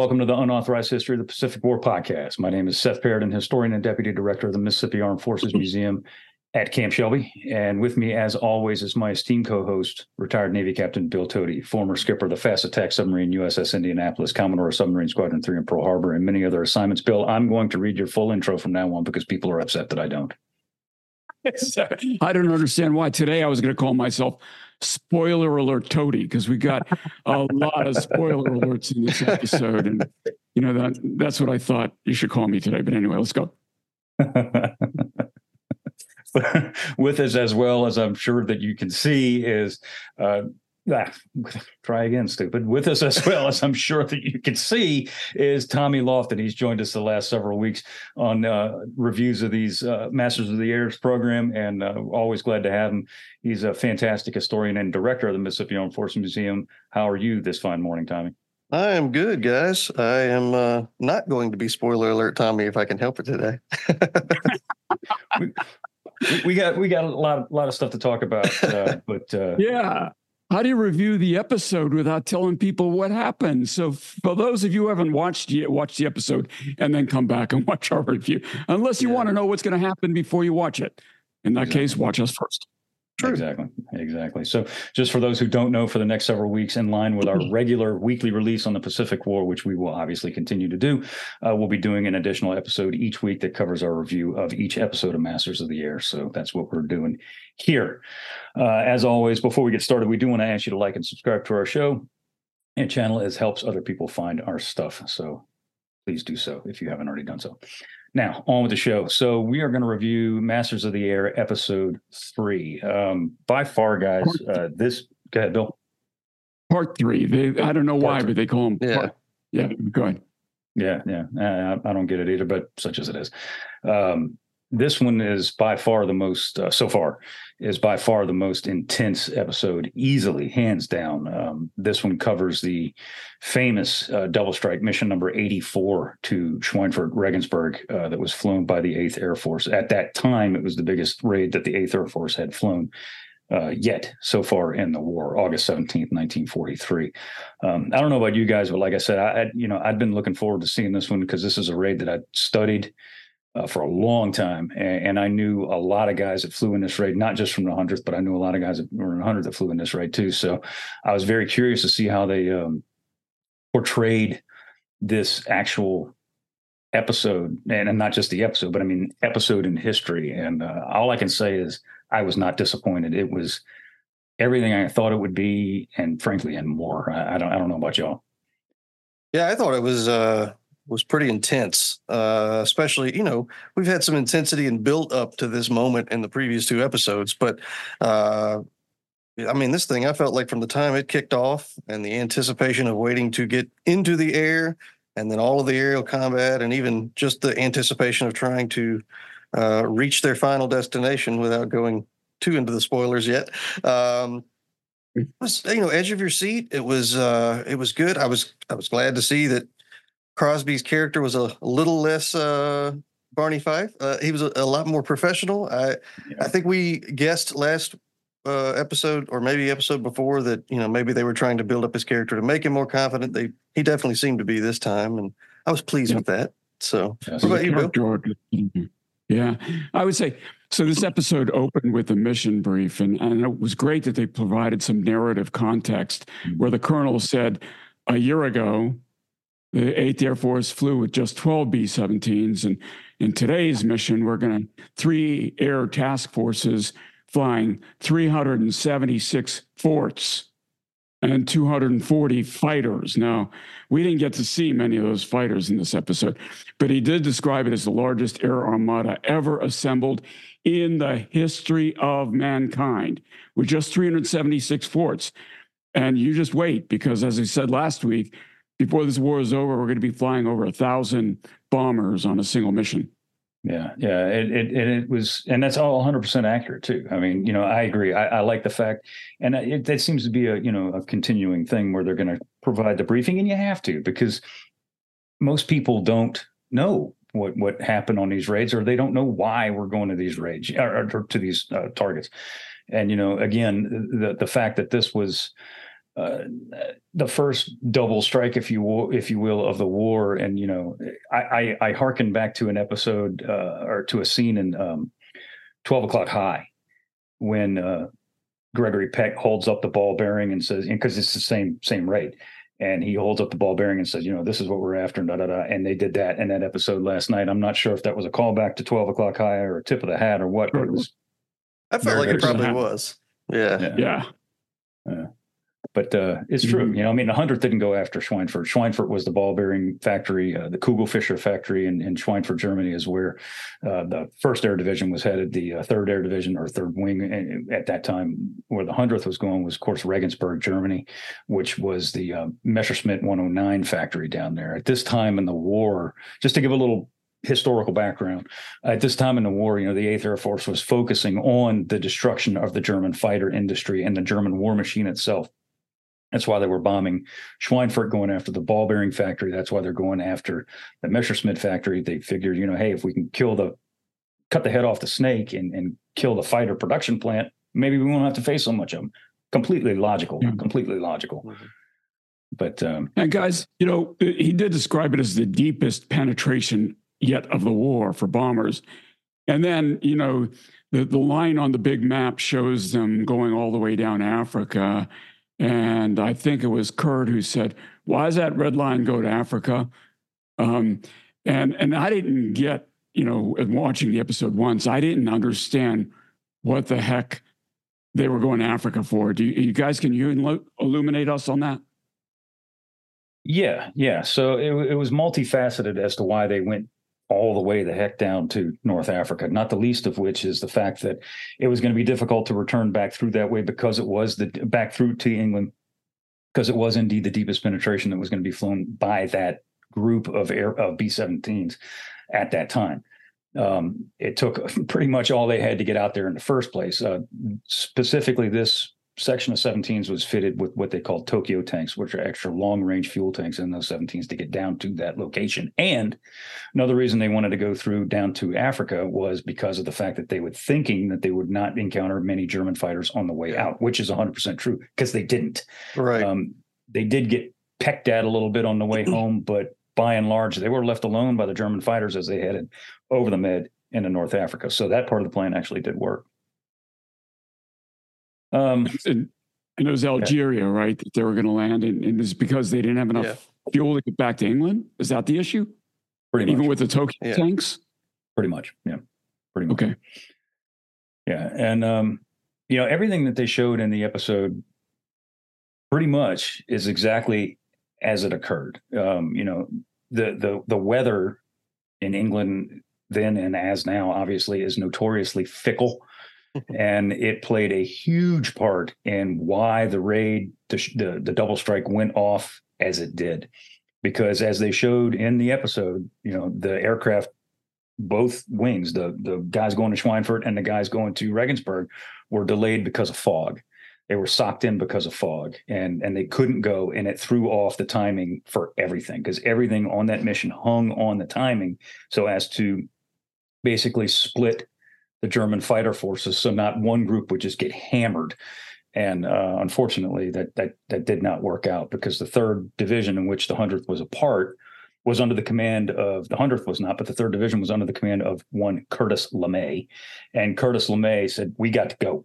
Hello, and welcome to the Unauthorized History of the Pacific War podcast. My name is Seth Paradin, historian and deputy director of the Mississippi Armed Forces Museum at Camp Shelby. And with me, as always, is my esteemed co host, retired Navy Captain Bill Toti, former skipper of the fast attack submarine USS Indianapolis, Commodore of Submarine Squadron 3 in Pearl Harbor, and many other assignments. Bill, I'm going to read your full intro from now on because people are upset that I don't. I don't understand why. Today I was going to call myself spoiler alert Toti because we got a lot of spoiler alerts in this episode. And, you know, that that's what I thought you should call me today. But anyway, let's go. With us, as well as I'm sure that you can see, is uh, ah, try again, stupid. With us as well as I'm sure that you can see is Tommy Lofton. He's joined us the last several weeks on uh, reviews of these uh, Masters of the Airs program, and uh, always glad to have him. He's a fantastic historian and director of the Mississippi Armed Forces Museum. How are you this fine morning, Tommy? I am good, guys. I am uh, not going to be spoiler alert, Tommy, if I can help it today. we, we, got we got a lot of, lot of stuff to talk about, uh, but uh, yeah, how do you review the episode without telling people what happened? So, for those of you who haven't watched yet, watch the episode and then come back and watch our review. Unless you yeah. want to know what's going to happen before you watch it. In that exactly. case, watch us first. True. Exactly. Exactly. So, just for those who don't know, for the next several weeks, in line with our regular weekly release on the Pacific War, which we will obviously continue to do, uh, we'll be doing an additional episode each week that covers our review of each episode of Masters of the Air. So, that's what we're doing here. Uh, as always, before we get started, we do want to ask you to like and subscribe to our show and channel as helps other people find our stuff. So, please do so if you haven't already done so. Now, on with the show. So, we are going to review Masters of the Air episode three. Um, by far, guys, uh, this, go ahead, Bill. Part three. They, I don't know part why, three. but they call them. Yeah. Part, yeah. Go ahead. Yeah. Yeah. I, I, don't get it either, but such as it is. Um, this one is by far the most uh, so far is by far the most intense episode easily hands down. Um, this one covers the famous uh, double strike mission number 84 to schweinfurt regensburg uh, that was flown by the 8th air force. At that time it was the biggest raid that the 8th air force had flown uh, yet so far in the war, August 17th, 1943. Um, I don't know about you guys, but like I said, I, I you know, I'd been looking forward to seeing this one because this is a raid that I studied uh, for a long time, and, and, I knew a lot of guys that flew in this raid, not just from the hundredth, but I knew a lot of guys that were in the hundredth that flew in this raid too. So I was very curious to see how they um, portrayed this actual episode, and, and, not just the episode, but I mean episode in history. And uh, all I can say is I was not disappointed. It was everything I thought it would be, and frankly, and more. I, I don't, I don't know about y'all. Yeah, I thought it was. Uh was pretty intense. Uh, especially, you know, we've had some intensity and built up to this moment in the previous two episodes, but uh, I mean, this thing I felt like from the time it kicked off and the anticipation of waiting to get into the air, and then all of the aerial combat, and even just the anticipation of trying to uh, reach their final destination without going too into the spoilers yet. Um, it was you know edge of your seat. It was uh, it was good. I was I was glad to see that Crosby's character was a little less uh, Barney Fife. Uh, he was a, a, lot more professional. I yeah. I think we guessed last uh, episode or maybe episode before that you know maybe they were trying to build up his character to make him more confident. They he definitely seemed to be this time, and I was pleased yeah. with that. So, yes. what about you, Bill? Yeah, I would say so. This episode opened with a mission brief, and, and it was great that they provided some narrative context mm-hmm. where the colonel said, A year ago, the 8th Air Force flew with just 12 B 17s. And in today's mission, we're going to three air task forces flying 376 forts and 240 fighters. Now, we didn't get to see many of those fighters in this episode, but he did describe it as the largest air armada ever assembled in the history of mankind with just 376 forts. And you just wait, because as I said last week, before this war is over, we're going to be flying over a thousand bombers on a single mission. Yeah, yeah, it, it it was, and that's all 100 percent accurate too. I mean, you know, I agree. I, I like the fact, and it, that seems to be a you know a continuing thing where they're going to provide the briefing, and you have to because most people don't know what what happened on these raids, or they don't know why we're going to these raids or, or to these uh, targets. And you know, again, the the fact that this was uh, the first double strike, if you will, if you will, of the war. And you know, I I, I hearken back to an episode uh, or to a scene in um, Twelve O'clock High when uh, Gregory Peck holds up the ball bearing and says, because it's the same same rate, and he holds up the ball bearing and says, you know, this is what we're after, and da da da. And they did that in that episode last night. I'm not sure if that was a callback to Twelve O'clock High or a tip of the hat or what, but it was. I felt like it Very probably good. was. Yeah. Yeah. But uh, it's true. Mhm. You know, I mean, the hundredth didn't go after Schweinfurt. Schweinfurt was the ball bearing factory. Uh, the Kugelfischer factory in, in Schweinfurt, Germany, is where uh, the first air division was headed. The uh, third air division or third wing at that time, where the hundredth was going, was of course Regensburg, Germany, which was the uh, Messerschmitt 109 factory down there. At this time in the war, just to give a little historical background. At this time in the war, you know, the Eighth Air Force was focusing on the destruction of the German fighter industry and the German war machine itself. That's why they were bombing Schweinfurt, going after the ball bearing factory. That's why they're going after the Messerschmitt factory. They figured, you know, hey, if we can kill the, cut the head off the snake and, and kill the fighter production plant, maybe we won't have to face so much of them. Completely logical, Yeah. completely logical. Mhm. But um, And guys, you know, he did describe it as the deepest penetration yet of the war for bombers. And then, you know, the, the line on the big map shows them going all the way down Africa. And I think it was Kurt who said, Why does that red line go to Africa? Um, and and I didn't get, you know, in watching the episode once, I didn't understand what the heck they were going to Africa for. Do you, you guys can you illuminate us on that? Yeah, yeah. So it, it was multifaceted as to why they went all the way the heck down to North Africa. Not the least of which is the fact that it was going to be difficult to return back through that way because it was the back through to England because it was indeed the deepest penetration that was going to be flown by that group of air of B-17s at that time. Um, it took pretty much all they had to get out there in the first place. Uh, specifically, this section of 17s was fitted with what they call Tokyo tanks, which are extra long range fuel tanks in those 17s to get down to that location. And another reason they wanted to go through down to Africa was because of the fact that they were thinking that they would not encounter many German fighters on the way out, which is 100% true because they didn't. Right. Um, they did get pecked at a little bit on the way home, but by and large, they were left alone by the German fighters as they headed over the Med into North Africa. So that part of the plan actually did work. Um, and, and it was Algeria, right? That they were going to land, and, and it's because they didn't have enough Yeah. fuel to get back to England. Is that the issue? pretty Even much. with the Tokyo Yeah. tanks? pretty much. Yeah. Pretty much. Okay. Yeah. And, um, you know, everything that they showed in the episode pretty much is exactly as it occurred. Um, you know, the, the, the weather in England then and as now obviously is notoriously fickle. And it played a huge part in why the raid, the, the, the double strike went off as it did. Because as they showed in the episode, you know, the aircraft both wings, the the guys going to Schweinfurt and the guys going to Regensburg, were delayed because of fog. They were socked in because of fog, and and they couldn't go, and it threw off the timing for everything because everything on that mission hung on the timing, so as to basically split the German fighter forces, so not one group would just get hammered. And uh, unfortunately, that that that did not work out because the third division, in which the hundredth was a part, was under the command of the hundredth was not, but the third division was under the command of one Curtis LeMay, and Curtis LeMay said, "We got to go,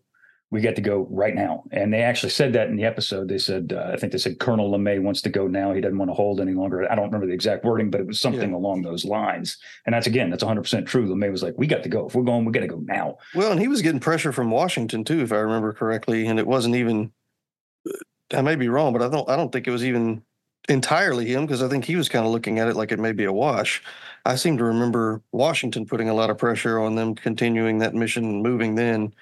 we got to go right now." And they actually said that in the episode. They said, uh, I think they said Colonel LeMay wants to go now. He doesn't want to hold any longer. I don't remember the exact wording, but it was something along those lines. And that's again, that's 100 percent true. LeMay was like, "We got to go. If we're going, we got to go now." Well, and he was getting pressure from Washington too, if I remember correctly, and it wasn't even. I may be wrong, but I don't. I don't think it was even entirely him because I think he was kind of looking at it like it may be a wash. I seem to remember Washington putting a lot of pressure on them continuing that mission and moving then,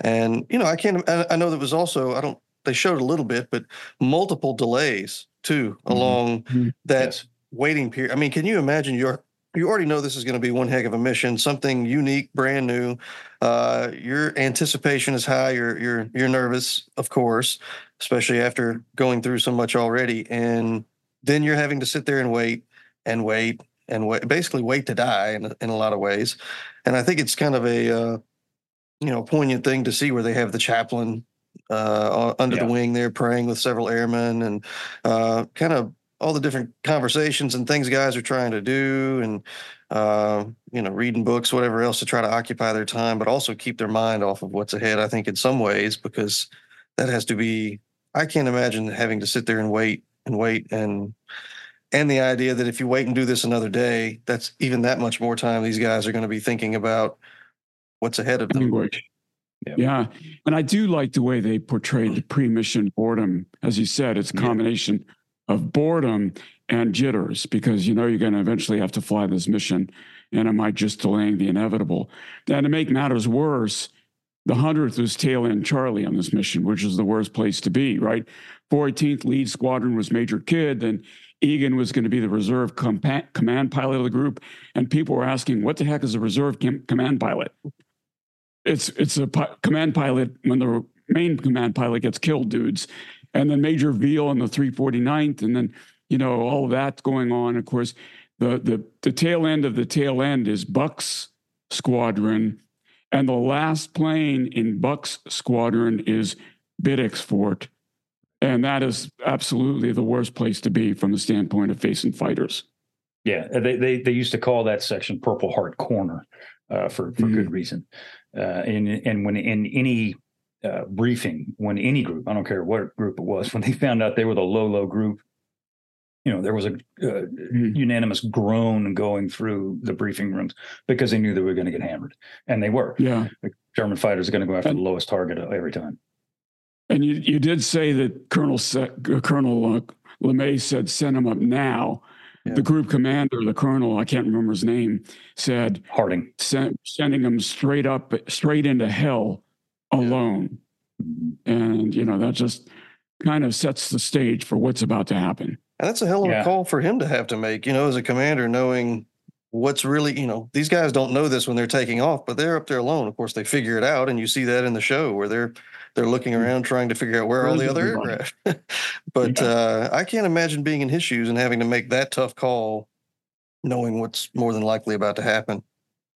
and you know I can't. I, know there was also I don't. They showed a little bit, but multiple delays too Mhm. along Mhm. that waiting period. I mean, can you imagine you're you already know this is going to be one heck of a mission, something unique, brand new. Uh, your anticipation is high. You're you're you're nervous, of course, especially after going through so much already, and then you're having to sit there and wait and wait and wait, basically wait to die in a- in a lot of ways. And I think it's kind of a uh, you know poignant thing to see where they have the chaplain uh, under Yeah. the wing there, praying with several airmen and uh, kind of all the different conversations and things guys are trying to do and uh, you know reading books whatever else to try to occupy their time but also keep their mind off of what's ahead i think in some ways because that has to be i can't imagine having to sit there and wait and wait and and the idea that if you wait and do this another day that's even that much more time these guys are going to be thinking about what's ahead of them language. Yeah. Yeah. And I do like the way they portrayed the pre mission boredom. As you said, it's a Yeah. combination of boredom and jitters because you know you're going to eventually have to fly this mission and it might just delaying the inevitable. And to make matters worse, the 100th was tail end Charlie on this mission, which is the worst place to be, right? 14th lead squadron was Major Kidd, and Egan was going to be the reserve compa- command pilot of the group. And people were asking, what the heck is a reserve com- command pilot? It's it's a pi- command pilot when the main command pilot gets killed, dudes. And then Major Veal on the 349th, and then you know all of that going on. Of course, the the the tail end of the tail end is Buck's squadron, and the last plane in Buck's squadron is Biddick's fort, and that is absolutely the worst place to be from the standpoint of facing fighters. Yeah, they they they used to call that section Purple Heart Corner uh, for for good reason. Uh, and and when in any uh, briefing, when any group, I don't care what group it was, when they found out they were the low low group, you know, there was a uh, unanimous groan going through the briefing rooms because they knew they were going to get hammered, and they were. Yeah. German fighters are going to go after And- the lowest target every time. And you, you did say that Colonel Se- uh, Colonel uh, LeMay said send them up now. Yeah. The group commander, the colonel, I can't remember his name, said Harding. send, sending him straight up, straight into hell alone. Mm-hmm. And you know that just kind of sets the stage for what's about to happen. And that's a hell of Yeah. a call for him to have to make, you know, as a commander, knowing what's really, you know, these guys don't know this when they're taking off, but they're up there alone. Of course, they figure it out, and you see that in the show where they're they're looking Mm. around trying to figure out where all the other aircraft. but uh, I can't imagine being in his shoes and having to make that tough call, knowing what's more than likely about to happen,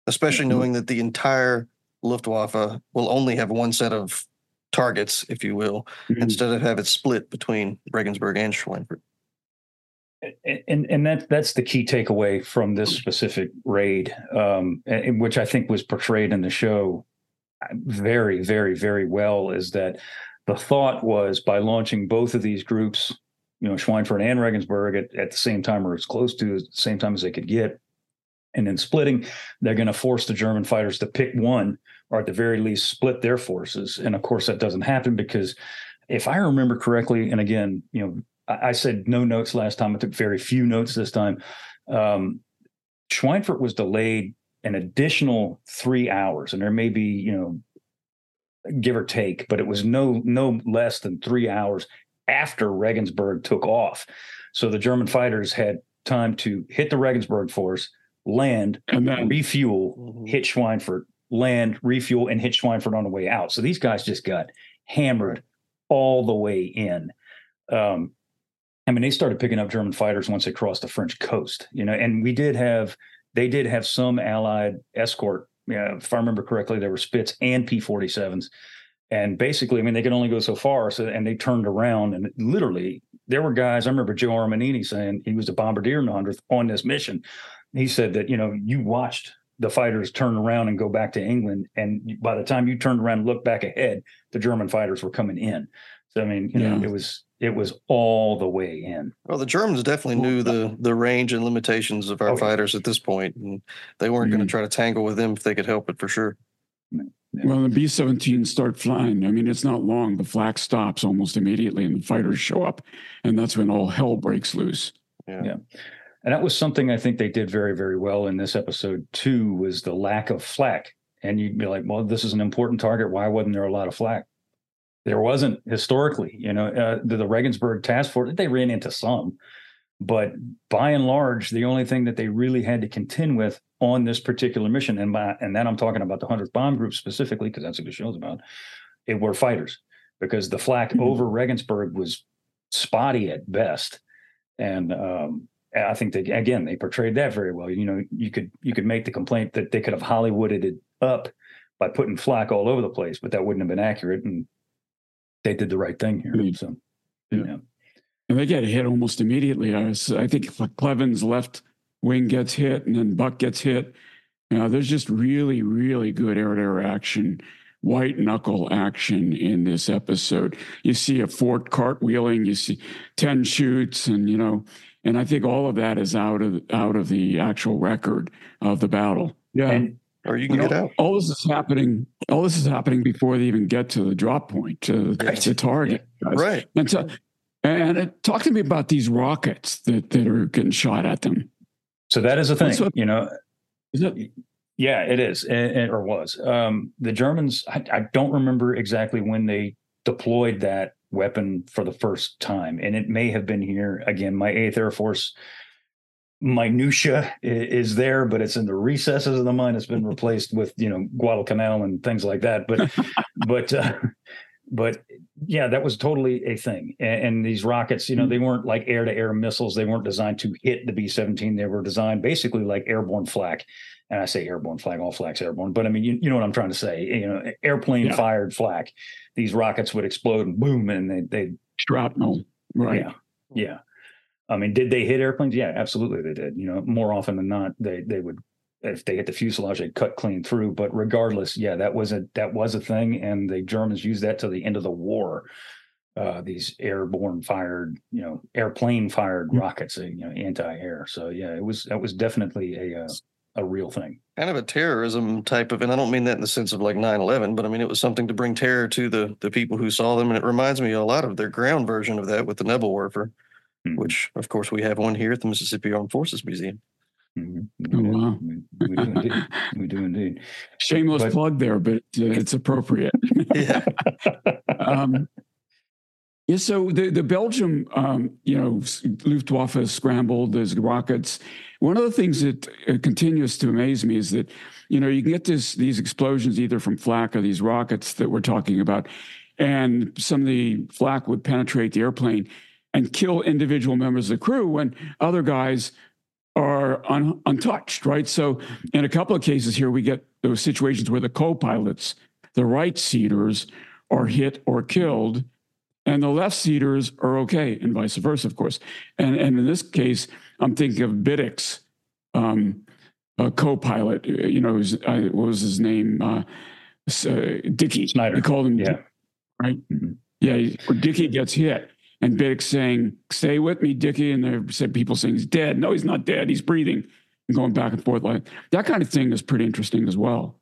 especially Mhm. knowing that the entire Luftwaffe will only have one set of targets, if you will, Mhm. instead of have it split between Regensburg and Schweinfurt. and and that that's the key takeaway from this specific raid, um, which I think was portrayed in the show very, very, very well. Is that the thought was by launching both of these groups, you know, Schweinfurt and Regensburg at, at the same time or as close to the same time as they could get, and then splitting, they're going to force the German fighters to pick one or at the very least split their forces. And of course, that doesn't happen because if I remember correctly, and again, you know, I, I said no notes last time. I took very few notes this time. Um, Schweinfurt was delayed an additional three hours, and there may be, you know, give or take, but it was no no less than three hours after Regensburg took off. So the German fighters had time to hit the Regensburg force, land, and then refuel, Mhm. hit Schweinfurt, land, refuel, and hit Schweinfurt on the way out. So these guys just got hammered all the way in. Um, I mean, they started picking up German fighters once they crossed the French coast, you know, and we did have, they did have some Allied escort. If I remember correctly, there were Spits and P 47s. And basically, I mean, they could only go so far. So, and they turned around and literally, there were guys. I remember Joe Armanini saying he was a bombardier in the 100th on this mission. He said that, you know, you watched the fighters turn around and go back to England. And by the time you turned around and looked back ahead, the German fighters were coming in. So I mean, you know, it was it was all the way in. Well, the Germans definitely knew the the range and limitations of our Oh, fighters at this point, and they weren't going Mhm. to try to tangle with them if they could help it for sure. Well, the B 17 start flying. I mean, it's not long. The flak stops almost immediately, and the fighters show up. And that's when all hell breaks loose. Yeah. Yeah. And that was something I think they did very, very well in this episode too, was the lack of flak. And you'd be like, well, this is an important target. Why wasn't there a lot of flak? There wasn't historically, you know, uh, the, the Regensburg task force, they ran into some, but by and large, the only thing that they really had to contend with on this particular mission, and by, and then I'm talking about the 100th Bomb Group specifically, because that's what the show's about, it were fighters because the flak Mhm. over Regensburg was spotty at best. And um, I think that again they portrayed that very well. You know, you could you could make the complaint that they could have Hollywooded it up by putting flak all over the place, but that wouldn't have been accurate. And they did the right thing here. So, Yeah. yeah. And they get hit almost immediately. I, was, I think Cleven's left wing gets hit and then Buck gets hit. You know, there's just really, really good air to air action, white knuckle action in this episode. You see a fort cartwheeling, you see 10 chutes, and, you know, and I think all of that is out of out of the actual record of the battle. Yeah. And Or you can You know, get out. All this is happening. All this is happening before they even get to the drop point, to Right. the target. guys. Right. And so, and it, talk to me about these rockets that, that are getting shot at them. so that is a thing, What's up? you know, Is it? Yeah, it is, and, and- or was. Um, the Germans, I, I don't remember exactly when they deployed that weapon for the first time, and it may have been here again. My Eighth Air Force minutia is there, but it's in the recesses of the mind. It's been replaced with you know Guadalcanal and things like that. But but uh, but yeah, that was totally a thing. And, and these rockets, you know, they weren't like air to air missiles. They weren't designed to hit the B 17. They were designed basically like airborne flak. And I say airborne flak, all flak's airborne, but I mean, you, you know what I'm trying to say. You know, airplane Yeah. fired flak. These rockets would explode and boom, and they, they, Shrapnel. Right. yeah, yeah. I mean, did they hit airplanes? Yeah, absolutely they did. You know, more often than not, they they would if they hit the fuselage, they'd cut clean through. But regardless, yeah, that was a that was a thing, and the Germans used that to the end of the war. Uh, these airborne fired, you know, airplane fired Mm. rockets, uh, you know, anti-air. So yeah, it was that was definitely a uh, a real thing. kind of a terrorism type of and i don't mean that in the sense of like 9-11 but i mean it was something to bring terror to the the people who saw them and it reminds me a lot of their ground version of that with the nebelwerfer Mhm. which of course we have one here at the mississippi armed forces museum Mhm. Oh, We do. wow. We, we do indeed. We do indeed. Shameless But- plug there, but uh, it's appropriate. yeah um, yeah, so the, the Belgium, um, you know, Luftwaffe scrambled, there's rockets. One of the things that uh, continues to amaze me is that, you know, you can get this these explosions either from flak or these rockets that we're talking about, and some of the flak would penetrate the airplane and kill individual members of the crew when other guys are un, untouched, right? So in a couple of cases here, we get those situations where the co-pilots, the right seaters, are hit or killed, and the left seaters are okay, and vice versa, of course. And and in this case, I'm thinking of Biddick's, um, a co-pilot. uh, You know, who's, uh, what was his name? Uh, uh, Dickey. Snyder. They called him. Yeah. Dick, right. Mhm. Yeah. Or Dickey gets hit, and Biddick's saying, "Stay with me, Dickey," and there said people saying he's dead. No, he's not dead. He's breathing. And going back and forth like that kind of thing is pretty interesting as well.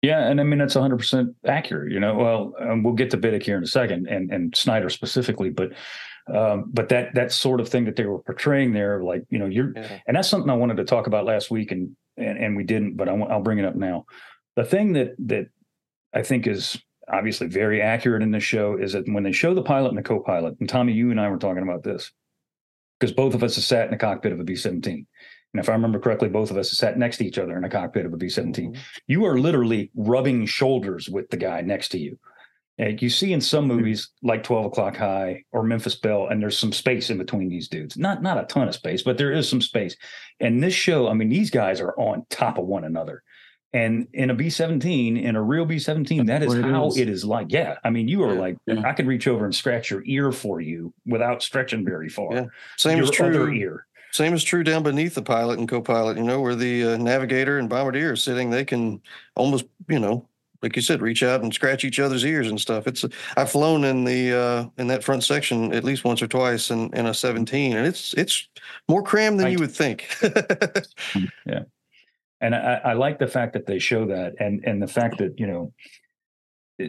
Yeah, and I mean that's 100 percent accurate. You know, well, um, we'll get to Biddick here in a second, and and Snyder specifically, but um, but that that sort of thing that they were portraying there, like you know, you're, yeah and that's something I wanted to talk about last week, and and, and we didn't, but I, wa- I'll bring it up now. The thing that that I think is obviously very accurate in this show is that when they show the pilot and the co-pilot, and Tommy, you and I were talking about this because both of us have sat in the cockpit of a B 17. And if I remember correctly, both of us have sat next to each other in a cockpit of a B 17 mm-hmm. you are literally rubbing shoulders with the guy next to you. And you see in some mm-hmm. movies like 12 o'clock high or Memphis Belle, and there's some space in between these dudes. Not not a ton of space, but there is some space. And this show, I mean, these guys are on top of one another. And in a B 17, in a real B 17, that is it how is. it is like. Yeah. I mean, you are Yeah. like, Yeah. I could reach over and scratch your ear for you without stretching very far. Yeah. same your is true other ear. Same is true down beneath the pilot and co-pilot. You know, where the uh, navigator and bombardier are sitting, they can almost, you know, like you said, reach out and scratch each other's ears and stuff. It's I've flown in the uh, in that front section at least once or twice in, in a 17, and it's it's more crammed than you would think. and I, I like the fact that they show that and and the fact that you know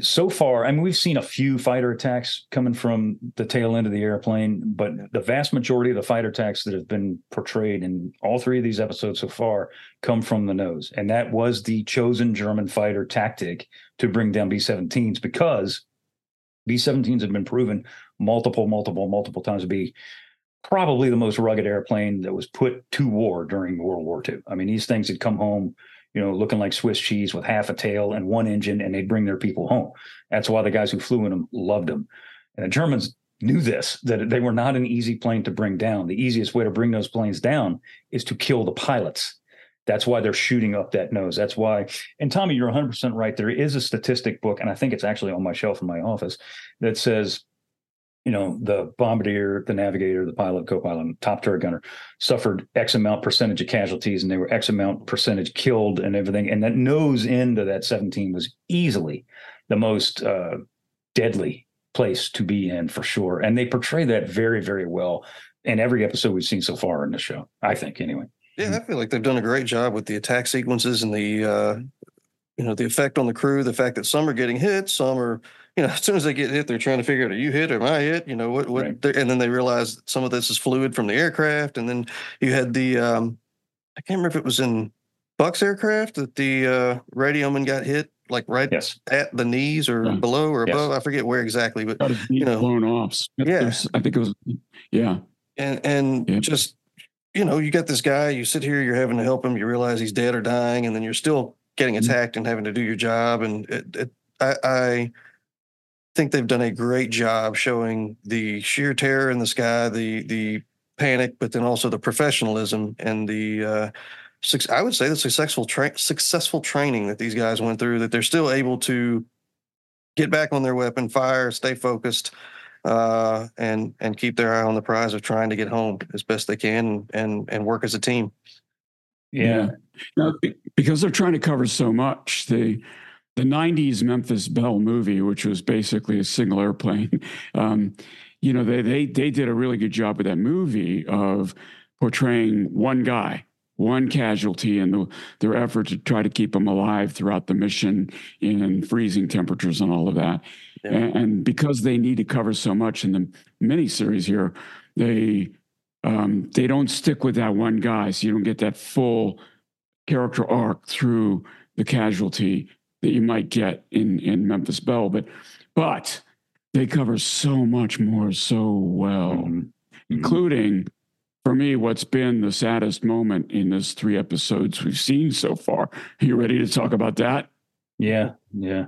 so far i mean we've seen a few fighter attacks coming from the tail end of the airplane but the vast majority of the fighter attacks that have been portrayed in all three of these episodes so far come from the nose. And that was the chosen german fighter tactic to bring down b-17s because b-17s have been proven multiple multiple multiple times to be probably the most rugged airplane that was put to war during World War II. I mean, these things had come home, you know, looking like Swiss cheese with half a tail and one engine, and they'd bring their people home. That's why the guys who flew in them loved them. And the Germans knew this, that they were not an easy plane to bring down. The easiest way to bring those planes down is to kill the pilots. That's why they're shooting up that nose. That's why. And Tommy, you're 100% right. There is a statistic book, and I think it's actually on my shelf in my office that says, you know, the bombardier, the navigator, the pilot, co-pilot, top turret gunner suffered X amount percentage of casualties, and they were X amount percentage killed, and everything. And that nose end of that 17 was easily the most uh, deadly place to be in for sure. And they portray that very, very well in every episode we've seen so far in the show. I think, anyway. Yeah, I feel like they've done a great job with the attack sequences and the uh, you know the effect on the crew. The fact that some are getting hit, some are you know as soon as they get hit, they're trying to figure out are you hit or am I hit? You know what what? Right. And then they realize some of this is fluid from the aircraft. And then you had the um, I can't remember if it was in Buck's aircraft that the uh, radioman got hit like right yes. at the knees or yeah. below or above. Yes. I forget where exactly, but you know, blown off. Yeah, I think it was. Yeah, and and yeah. just you know, you got this guy. You sit here, you're having to help him. You realize he's dead or dying, and then you're still getting mm-hmm. attacked and having to do your job. And it, it, I, I think they've done a great job showing the sheer terror in the sky, the the panic, but then also the professionalism and the uh, I would say the successful tra- successful training that these guys went through. That they're still able to get back on their weapon, fire, stay focused, uh, and and keep their eye on the prize of trying to get home as best they can and and work as a team. Yeah. yeah. Now, because they're trying to cover so much, the the '90s Memphis Belle movie, which was basically a single airplane, um, you know, they they they did a really good job with that movie of portraying one guy one casualty and the, their effort to try to keep them alive throughout the mission in freezing temperatures and all of that. Yeah. And, and, because they need to cover so much in the miniseries here, they um, they don't stick with that one guy, so you don't get that full character arc through the casualty that you might get in in Memphis Belle. But but they cover so much more so well, mm-hmm. including for me, what's been the saddest moment in those three episodes we've seen so far. Are you ready to talk about that? Yeah, yeah.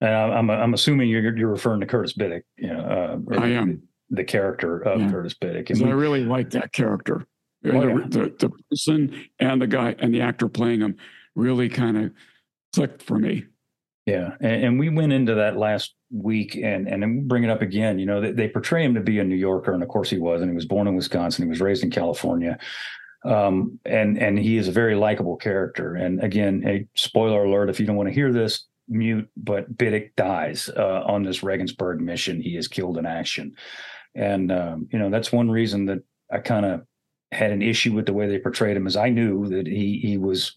And I'm I'm assuming you're you're referring to Curtis Biddick. You know, uh, I am the, the character of yeah. Curtis Biddick. And we, I really like that character. Oh, the, yeah. the, the person and the guy and the actor playing him really kind of clicked for me. Yeah, and, and, we went into that last week, and and bring it up again. You know, they, they, portray him to be a New Yorker, and of course he was, and he was born in Wisconsin. He was raised in California, um, and and he is a very likable character. And again, a spoiler alert: if you don't want to hear this, mute. But Biddick dies uh, on this Regensburg mission. He is killed in action, and um, you know that's one reason that I kind of had an issue with the way they portrayed him, as I knew that he he was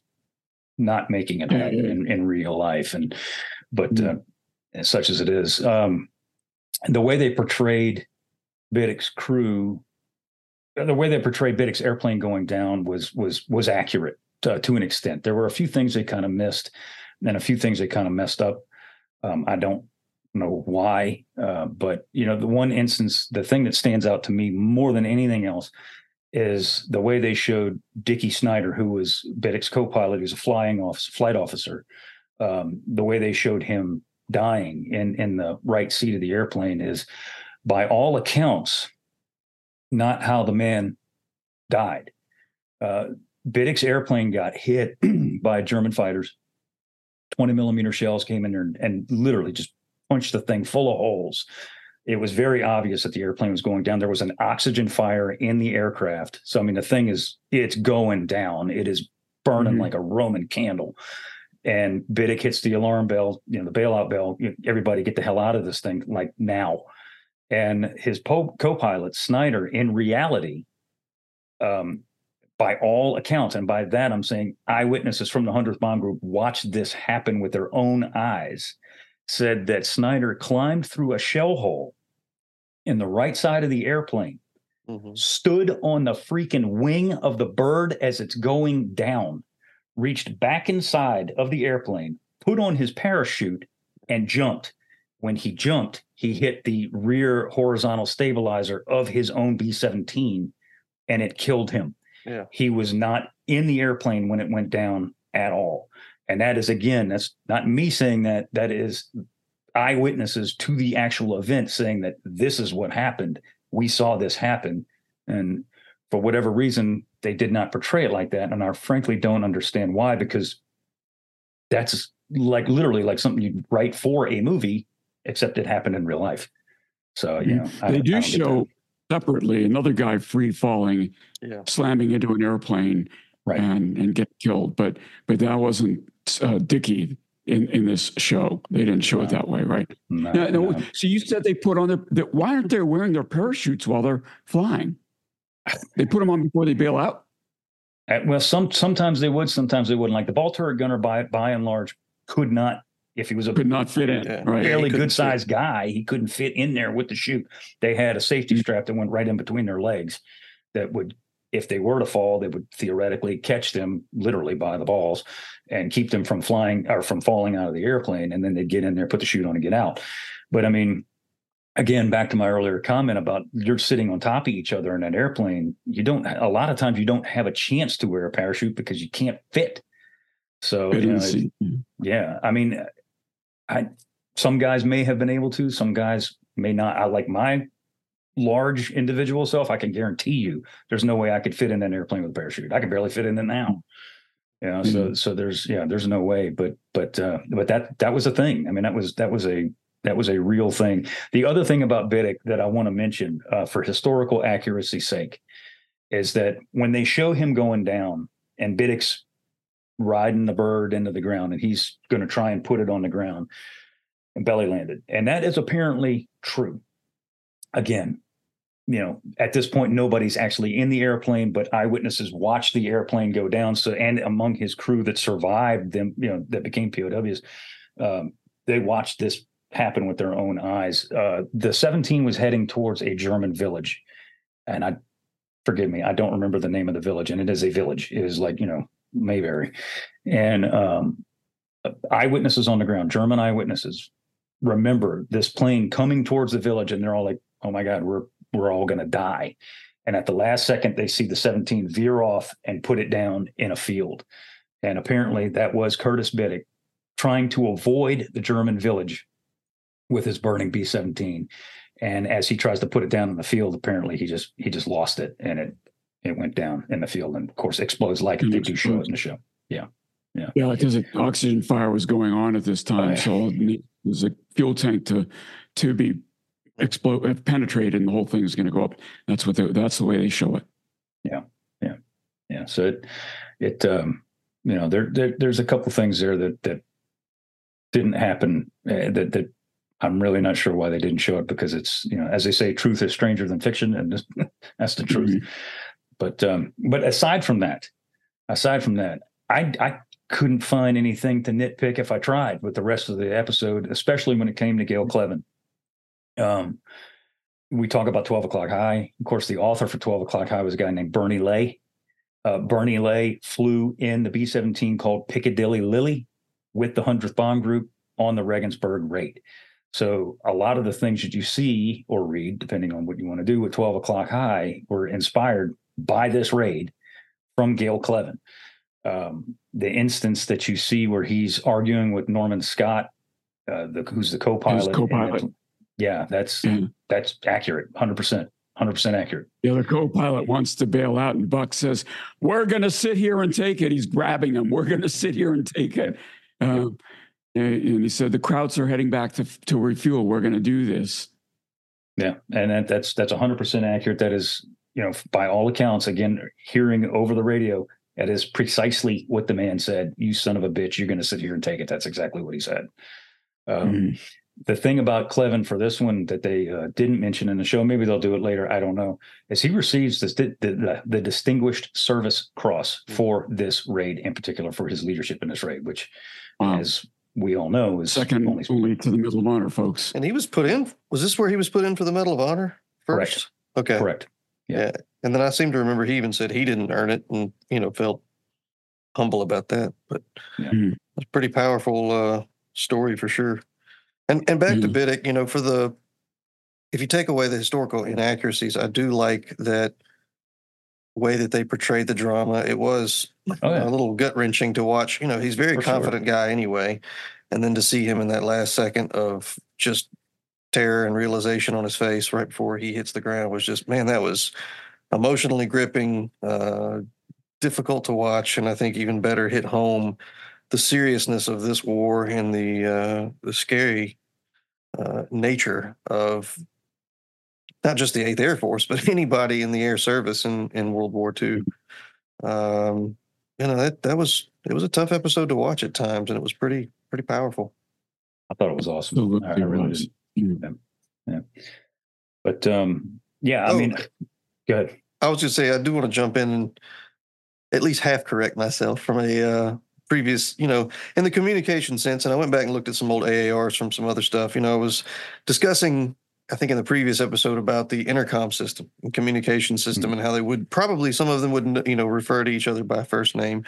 not making it happen in, in real life. And but mm-hmm. uh, such as it is, um, the way they portrayed Biddick's crew, the way they portrayed Biddick's airplane going down was was was accurate to, to an extent. There were a few things they kind of missed, and a few things they kind of messed up. Um, I don't know why, uh, but you know, the one instance, the thing that stands out to me more than anything else is the way they showed Dickie Snyder, who was Biddick's co-pilot, who's a flying officer, flight officer. Um, the way they showed him dying in in the right seat of the airplane is, by all accounts, not how the man died. Uh, Biddick's airplane got hit by German fighters. 20 millimeter shells came in there and, and literally just punched the thing full of holes it was very obvious that the airplane was going down. There was an oxygen fire in the aircraft. So I mean, the thing is, it's going down. It is burning mm-hmm. like a Roman candle. And Biddick hits the alarm bell, you know, the bailout bell. Everybody get the hell out of this thing, like now. And his po- co-pilot Snyder, in reality, um, by all accounts, and by that I'm saying eyewitnesses from the hundredth bomb group watched this happen with their own eyes, said that Snyder climbed through a shell hole in the right side of the airplane, mm-hmm. stood on the freaking wing of the bird as it's going down, reached back inside of the airplane, put on his parachute, and jumped. When he jumped, he hit the rear horizontal stabilizer of his own B 17 and it killed him. Yeah. He was not in the airplane when it went down at all. And that is, again, that's not me saying that, that is eyewitnesses to the actual event saying that this is what happened. We saw this happen. And for whatever reason, they did not portray it like that. And I frankly don't understand why, because that's like literally like something you'd write for a movie, except it happened in real life. So, you mm-hmm. know, I, they do show separately another guy free falling, yeah. slamming into an airplane right. and, and get killed. But, but that wasn't uh, Dickie in, in this show. They didn't show no. it that way, right? No, no, no. So you said they put on their, why aren't they wearing their parachutes while they're flying? They put them on before they bail out. Uh, well, some sometimes they would, sometimes they wouldn't. Like the ball turret gunner, by by and large, could not. If he was a could not fit in, yeah. right. fairly good sized guy, he couldn't fit in there with the chute. They had a safety mm. strap that went right in between their legs, that would, if they were to fall, they would theoretically catch them literally by the balls, and keep them from flying or from falling out of the airplane. And then they'd get in there, put the chute on, and get out. But I mean, again back to my earlier comment about you're sitting on top of each other in an airplane you don't a lot of times you don't have a chance to wear a parachute because you can't fit so you know, yeah i mean i some guys may have been able to some guys may not i like my large individual self i can guarantee you there's no way i could fit in an airplane with a parachute i can barely fit in it now you know mm-hmm. so so there's yeah there's no way but but uh but that that was a thing i mean that was that was a that was a real thing. The other thing about Biddick that I want to mention uh, for historical accuracy's sake is that when they show him going down and Biddick's riding the bird into the ground and he's going to try and put it on the ground and belly landed. And that is apparently true. Again, you know, at this point, nobody's actually in the airplane, but eyewitnesses watched the airplane go down. So, and among his crew that survived them, you know, that became POWs, um, they watched this happen with their own eyes. Uh, the 17 was heading towards a German village, and I forgive me, I don't remember the name of the village, and it is a village. It is like you know Mayberry, and um, eyewitnesses on the ground, German eyewitnesses, remember this plane coming towards the village, and they're all like, "Oh my God, we're we're all going to die." And at the last second, they see the 17 veer off and put it down in a field. And apparently, that was Curtis Biddick trying to avoid the German village with his burning B seventeen, and as he tries to put it down in the field, apparently he just he just lost it and it it went down in the field and of course explodes like it they do show it in the show. Yeah, yeah, yeah. Because an oxygen fire was going on at this time, oh, so there's a fuel tank to to be explode penetrated, and the whole thing is going to go up. That's what they, that's the way they show it. Yeah, yeah, yeah. So it it um you know there, there there's a couple things there that that didn't happen uh, that that I'm really not sure why they didn't show it because it's you know as they say, truth is stranger than fiction, and that's the truth. Mm-hmm. But um, but aside from that, aside from that, I I couldn't find anything to nitpick if I tried with the rest of the episode, especially when it came to Gale Cleven. Um, we talk about 12 o'clock high. Of course, the author for 12 o'clock high was a guy named Bernie Lay. Uh, Bernie Lay flew in the B 17 called Piccadilly Lily with the 100th Bomb Group on the Regensburg raid. So a lot of the things that you see or read, depending on what you want to do with 12 o'clock high, were inspired by this raid from Gale Cleven. Um, the instance that you see where he's arguing with Norman Scott, uh, the, who's the co-pilot. co-pilot. Yeah, that's mm-hmm. that's accurate, hundred percent, hundred percent accurate. The other co-pilot wants to bail out, and Buck says, "We're going to sit here and take it." He's grabbing him. We're going to sit here and take it. Um, and he said the Krauts are heading back to to refuel. We're going to do this. Yeah, and that, that's that's 100 percent accurate. That is, you know, by all accounts, again, hearing over the radio, that is precisely what the man said. You son of a bitch, you're going to sit here and take it. That's exactly what he said. Um, mm-hmm. The thing about Cleven for this one that they uh, didn't mention in the show, maybe they'll do it later. I don't know. Is he receives this, the, the, the Distinguished Service Cross mm. for this raid, in particular for his leadership in this raid, which wow. has we all know is second only, only to the Medal of Honor, folks. And he was put in. Was this where he was put in for the Medal of Honor first? Correct. Okay. Correct. Yeah. yeah. And then I seem to remember he even said he didn't earn it, and you know felt humble about that. But yeah. mm-hmm. it's a pretty powerful uh, story for sure. And and back mm-hmm. to Biddick, you know, for the if you take away the historical inaccuracies, I do like that way that they portrayed the drama. It was oh, yeah. a little gut wrenching to watch. You know, he's very For confident sure. guy anyway, and then to see him in that last second of just terror and realization on his face right before he hits the ground was just man, that was emotionally gripping, uh, difficult to watch, and I think even better hit home the seriousness of this war and the uh, the scary uh, nature of not just the Eighth Air Force, but anybody in the air service in, in World War II. Um, you know that that was it was a tough episode to watch at times, and it was pretty pretty powerful. I thought it was awesome. Absolutely I, I really did. Yeah. Yeah. But um, yeah, I Oh. mean, go ahead. I was just say I do want to jump in and at least half correct myself from a uh, previous, you know, in the communication sense. And I went back and looked at some old AARs from some other stuff. You know, I was discussing, I think in the previous episode about the intercom system communication system and how they would probably some of them wouldn't, you know refer to each other by first name,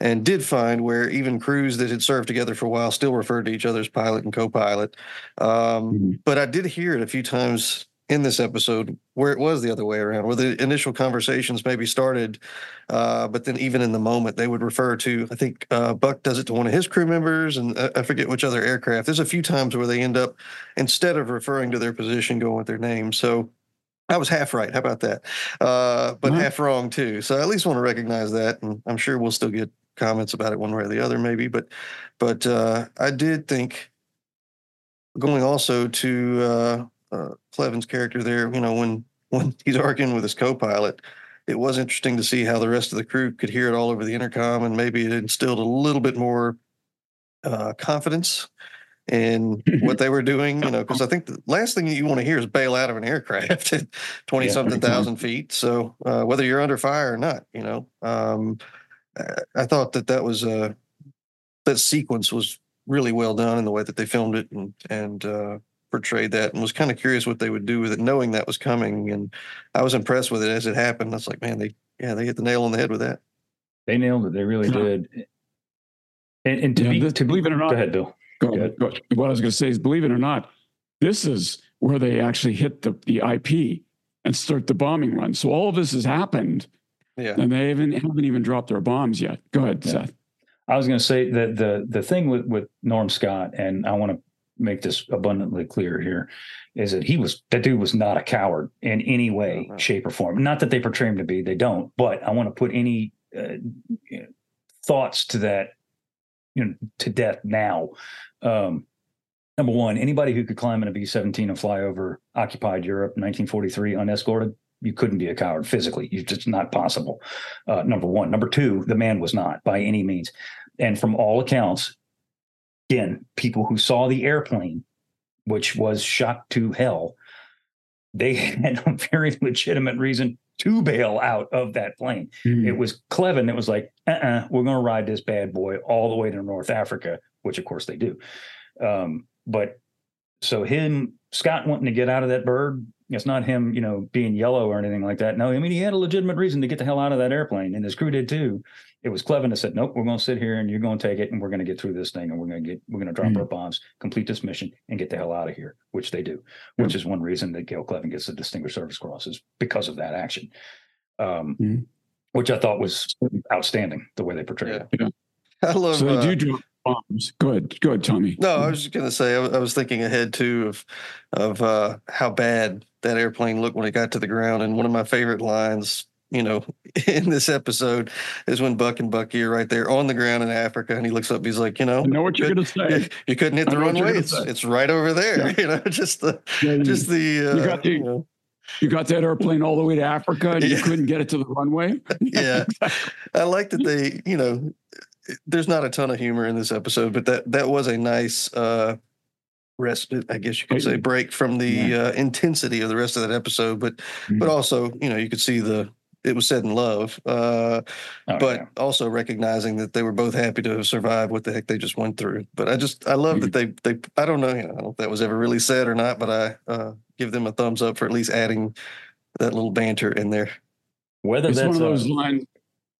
and did find where even crews that had served together for a while still referred to each other as pilot and co-pilot. Um, Mhm. but I did hear it a few times in this episode where it was the other way around, where the initial conversations maybe started, uh, but then even in the moment they would refer to. I think uh, Buck does it to one of his crew members, and I, I forget which other aircraft. There's a few times where they end up instead of referring to their position, going with their name. So. I was half right. How about that? Uh, but Wow. half wrong too. So I at least want to recognize that, and I'm sure we'll still get comments about it one way or the other, maybe. But, but uh, I did think going also to uh, character there, you know, when when he's arguing with his co-pilot, it was interesting to see how the rest of the crew could hear it all over the intercom, and maybe it instilled a little bit more uh, confidence in what they were doing. You know, because I think the last thing you want to hear is bail out of an aircraft at twenty something thousand feet. So uh, whether you're under fire or not, you know, um, I- thought that that was uh, that sequence was really well done in the way that they filmed it and and uh, portrayed that, and was kind of curious what they would do with it, knowing that was coming. And I was impressed with it as it happened. I was like, man, they yeah, they hit the nail on the head with that. They nailed it. They really Yeah. did. And, and to Yeah, be this- to believe it or not- go ahead, Bill. Go, Go ahead. go- what I was going to say is, believe it or not, this is where they actually hit the, the IP and start the bombing run. So all of this has happened, Yeah, and they haven't haven't even dropped their bombs yet. Go ahead, Yeah. Seth. I was going to say that the the thing with with Norm Scott, and I want to make this abundantly clear here, is that he was that dude was not a coward in any way, no. shape, or form. Not that they portray him to be; they don't. But I want to put any uh, you know, thoughts to that, you know, to death now. Um, number one, anybody who could climb in a B seventeen and fly over occupied Europe, nineteen forty three, unescorted. You couldn't be a coward physically. It's just not possible. Uh, number one. Number two, the man was not by any means. And from all accounts, again, people who saw the airplane, which was shot to hell, they had a very legitimate reason to bail out of that plane. Hmm. It was Cleven that was like, uh-uh, we're going to ride this bad boy all the way to North Africa, which of course they do. Um, but so him, Scott wanting to get out of that bird, it's not him, you know, being yellow or anything like that. No, I mean, he had a legitimate reason to get the hell out of that airplane and his crew did too. It was Cleven that said, nope, we're going to sit here and you're going to take it and we're going to get through this thing and we're going to get, we're going to drop Mhm. our bombs, complete this mission and get the hell out of here, which they do, which is one reason that Gale Cleven gets the Distinguished Service Cross is because of that action. Um, Mhm. which I thought was outstanding the way they portrayed it. Yeah. I love. So they uh, do drop ahead, go ahead, Tommy. No, I was just gonna say I was, I was thinking ahead too of of uh, how bad that airplane looked when it got to the ground. And one of my favorite lines, you know, in this episode is when Buck and Bucky are right there on the ground in Africa, and he looks up, he's like, you know, I know what you're to say. you couldn't hit the know what you're runway. It's it's right over there. Yeah. You know, just the Yeah, just the uh, You got the- you know, You got that airplane all the way to Africa, and you couldn't get it to the runway. Yeah. I like that they, you know, there's not a ton of humor in this episode, but that that was a nice uh respite, I guess you could say, break from the uh, intensity of the rest of that episode. But but Mhm. also, you know, you could see the it was said in love, uh, Oh, but yeah. also recognizing that they were both happy to have survived what the heck they just went through. But I just I love that they they I don't know, you know, I don't know if that was ever really said or not, but I uh, give them a thumbs up for at least adding that little banter in there. whether It's one of those a, lines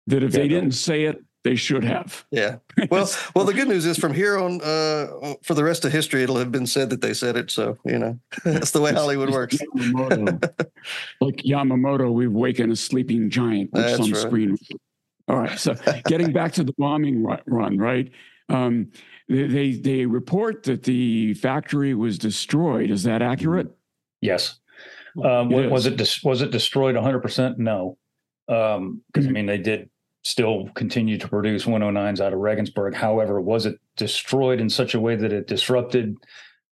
that if Yeah, they didn't say it, they should have. Yeah. Well, well, the good news is from here on, uh, for the rest of history, it'll have been said that they said it. So you know, that's the way It's- Hollywood it's works. Yamamoto. like Yamamoto, we've waken a sleeping giant, which That's some right. screen. All right. So getting back to the bombing run, right? Um, they, they they report that the factory was destroyed. Is that accurate? yes. Um, It was is. it dis- was it destroyed 100? percent No, because I Mhm. mean they did still continue to produce 109s out of Regensburg. However, was it destroyed in such a way that it disrupted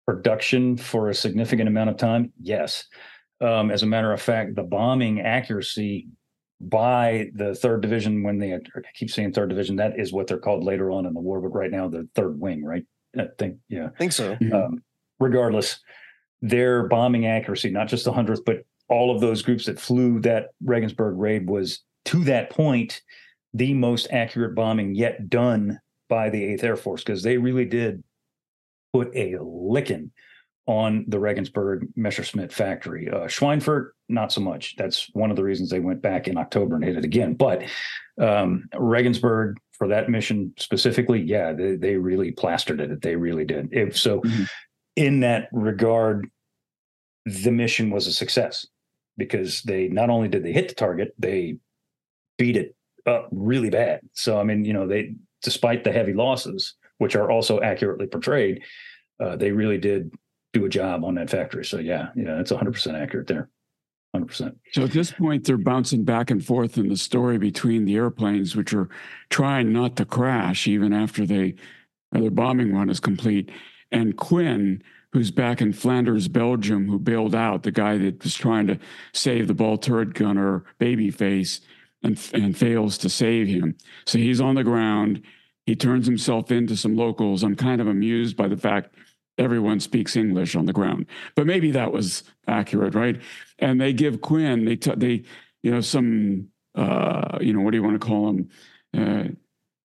production for a significant amount of time? Yes. Um, as a matter of fact, the bombing accuracy by the third division when they I keep saying third division that is what they're called later on in the war but right now the third wing right i think yeah I think so. Mhm. um, regardless, their bombing accuracy, not just the hundredth, but all of those groups that flew that Regensburg raid was to that point the most accurate bombing yet done by the Eighth Air Force because they really did put a licking on the Regensburg Messerschmitt factory. Uh, Schweinfurt, not so much. That's one of the reasons they went back in October and hit it again. But um, Regensburg, for that mission specifically, yeah, they, they really plastered it. They really did. If so, Mhm. in that regard, the mission was a success because they not only did they hit the target, they beat it up really bad. So I mean, you know, they despite the heavy losses, which are also accurately portrayed, uh, they really did do a job on that factory. So yeah, yeah, it's 100 percent accurate there, 100. percent So at this point, they're bouncing back and forth in the story between the airplanes, which are trying not to crash even after they their bombing run is complete, and Quinn, who's back in Flanders, Belgium, who bailed out the guy that was trying to save the ball turret gunner Babyface, and and fails to save him. So he's on the ground. He turns himself into some locals. I'm kind of amused by the fact everyone speaks English on the ground, but maybe that was accurate, right? and they give Quinn they t- they you know some uh you know what do you want to call them uh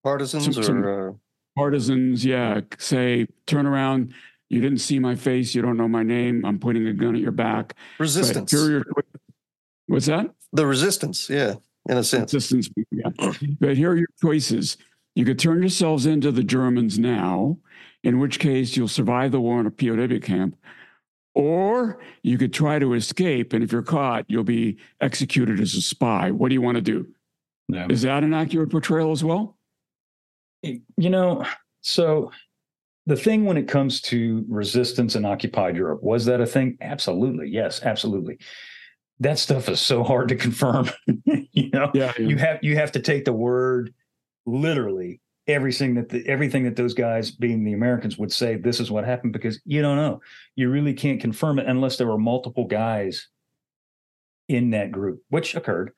Partisans Some- some- or uh, partisans yeah say turn around you didn't see my face you don't know my name I'm pointing a gun at your back resistance. what's that the resistance, yeah, in a sense. Resistance, yeah. But here are your choices. You could turn yourselves into the Germans now, in which case you'll survive the war in a POW camp, or you could try to escape, and if you're caught, you'll be executed as a spy. What do you want to do? Yeah. Is that an accurate portrayal as well? You know, so the thing when it comes to resistance in occupied Europe, was that a thing? Absolutely. Yes, absolutely. That stuff is so hard to confirm. you know, Yeah, you have you have to take the word literally everything that the, everything that those guys being the Americans would say this is what happened because you don't know. You really can't confirm it unless there were multiple guys in that group, which occurred.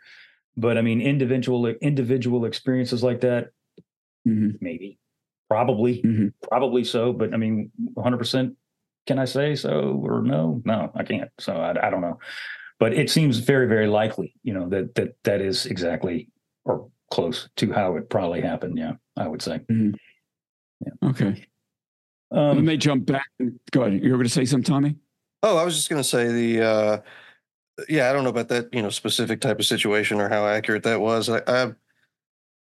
But I mean individual individual experiences like that Mhm, maybe probably mhm. probably so but i mean 100% can i say so or no no i can't so I, I don't know but it seems very very likely you know that that that is exactly or close to how it probably happened yeah i would say Okay. and um then they jump back. Go ahead. You were going to say something, Tommy? Oh, I was just going to say the, uh, yeah, I don't know about that, you know, specific type of situation or how accurate that was. I, I,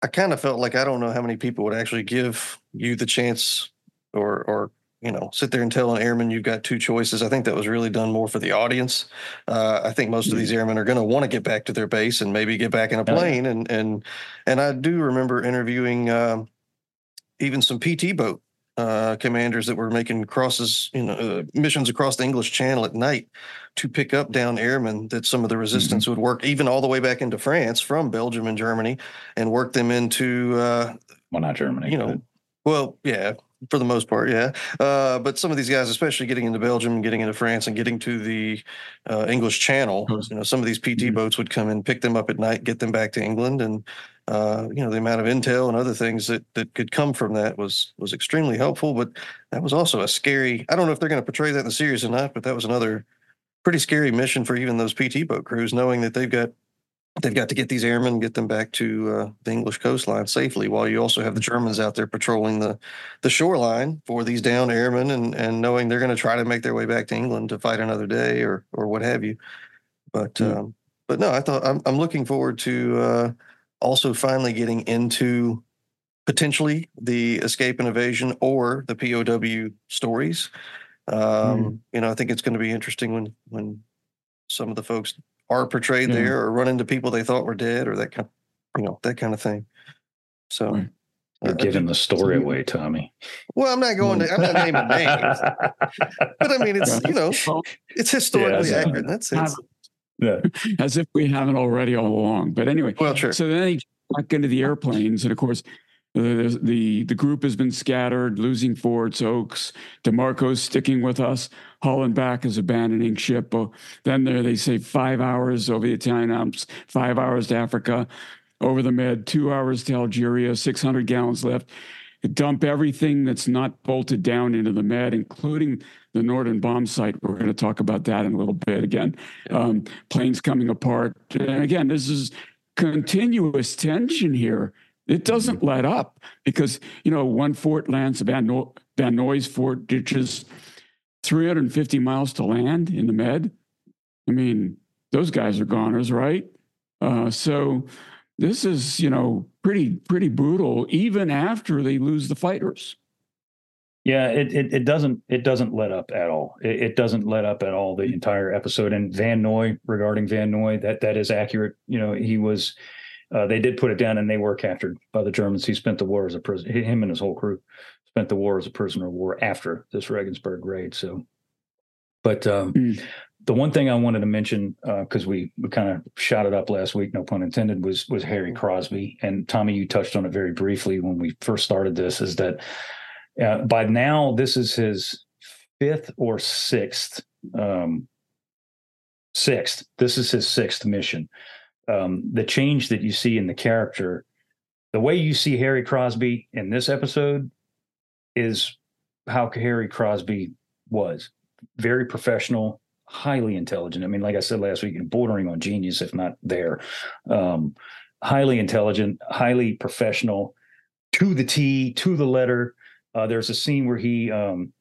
I kind of felt like I don't know how many people would actually give you the chance or, or, you know, sit there and tell an airman you've got two choices. I think that was really done more for the audience. Uh, I think most of these airmen are going to want to get back to their base and maybe get back in a plane. And and and I do remember interviewing um, even some PT boat uh, commanders that were making crosses, you know, uh, missions across the English Channel at night to pick up down airmen that some of the resistance would work even all the way back into France from Belgium and Germany and work them into, uh, well not germany you know, well, yeah, for the most part, yeah. Uh, but some of these guys, especially getting into Belgium, getting into France, and getting to the uh, English Channel, you know, some of these PT Mhm. boats would come and pick them up at night, get them back to England, and uh, you know, the amount of intel and other things that that could come from that was was extremely helpful. But that was also a scary. I don't know if they're going to portray that in the series or not, but that was another pretty scary mission for even those PT boat crews, knowing that they've got they've got to get these airmen get them back to uh, the English coastline safely, while you also have the Germans out there patrolling the the shoreline for these down airmen, and and knowing they're going to try to make their way back to England to fight another day or or what have you. But Mm. um, but no, I thought I'm I'm looking forward to uh, also finally getting into potentially the escape and evasion or the POW stories. Um, You know, I think it's going to be interesting when when some of the folks are portrayed Yeah. there or run into people they thought were dead or that kind, you know, that kind of thing. So, hmm. Right. you're I- I giving the story so- away tommy well, I'm not going to. I'm not naming names, but I mean, it's you know, it's historically Yeah, accurate. That's it. Yeah. as if we haven't already all along. But anyway, Well, sure. so then he back into the airplanes, and of course, the the the group has been scattered, losing forts. Oakes, Demarco's sticking with us. Hollenbach is abandoning ship. Oh, then there they say five hours over the Italian Alps, five hours to Africa, over the Med, two hours to Algeria, six hundred gallons left. Dump everything that's not bolted down into the Med, including the Norden bomb sight. We're going to talk about that in a little bit again. Um, planes coming apart. And again, this is continuous tension here. It doesn't let up because, you know, one fort lands, Van, no- Van Noy fort ditches 350 miles to land in the Med. I mean, those guys are goners, right? Uh, so this is, you know, pretty, pretty brutal, even after they lose the fighters. Yeah, it, it it doesn't it doesn't let up at all. It, it doesn't let up at all the entire episode. And Van Noy regarding Van Noy, that that is accurate. You know, he was uh, they did put it down and they were captured by the Germans. He spent the war as a prisoner. Him and his whole crew spent the war as a prisoner of war after this Regensburg raid. So, but um, Mm. the one thing I wanted to mention because we we kind of shot it up last week, no pun intended, was was Harry Crosby. And Tommy, you touched on it very briefly when we first started this. Is that uh, by now this is his fifth or sixth um, sixth. This is his sixth mission. Um, the change that you see in the character, the way you see Harry Crosby in this episode, is how Harry Crosby was. Very professional, highly intelligent. I mean, like I said last week, bordering on genius, if not there. Um, highly intelligent, highly professional, to the T, to the letter. Uh, there's a scene where he um,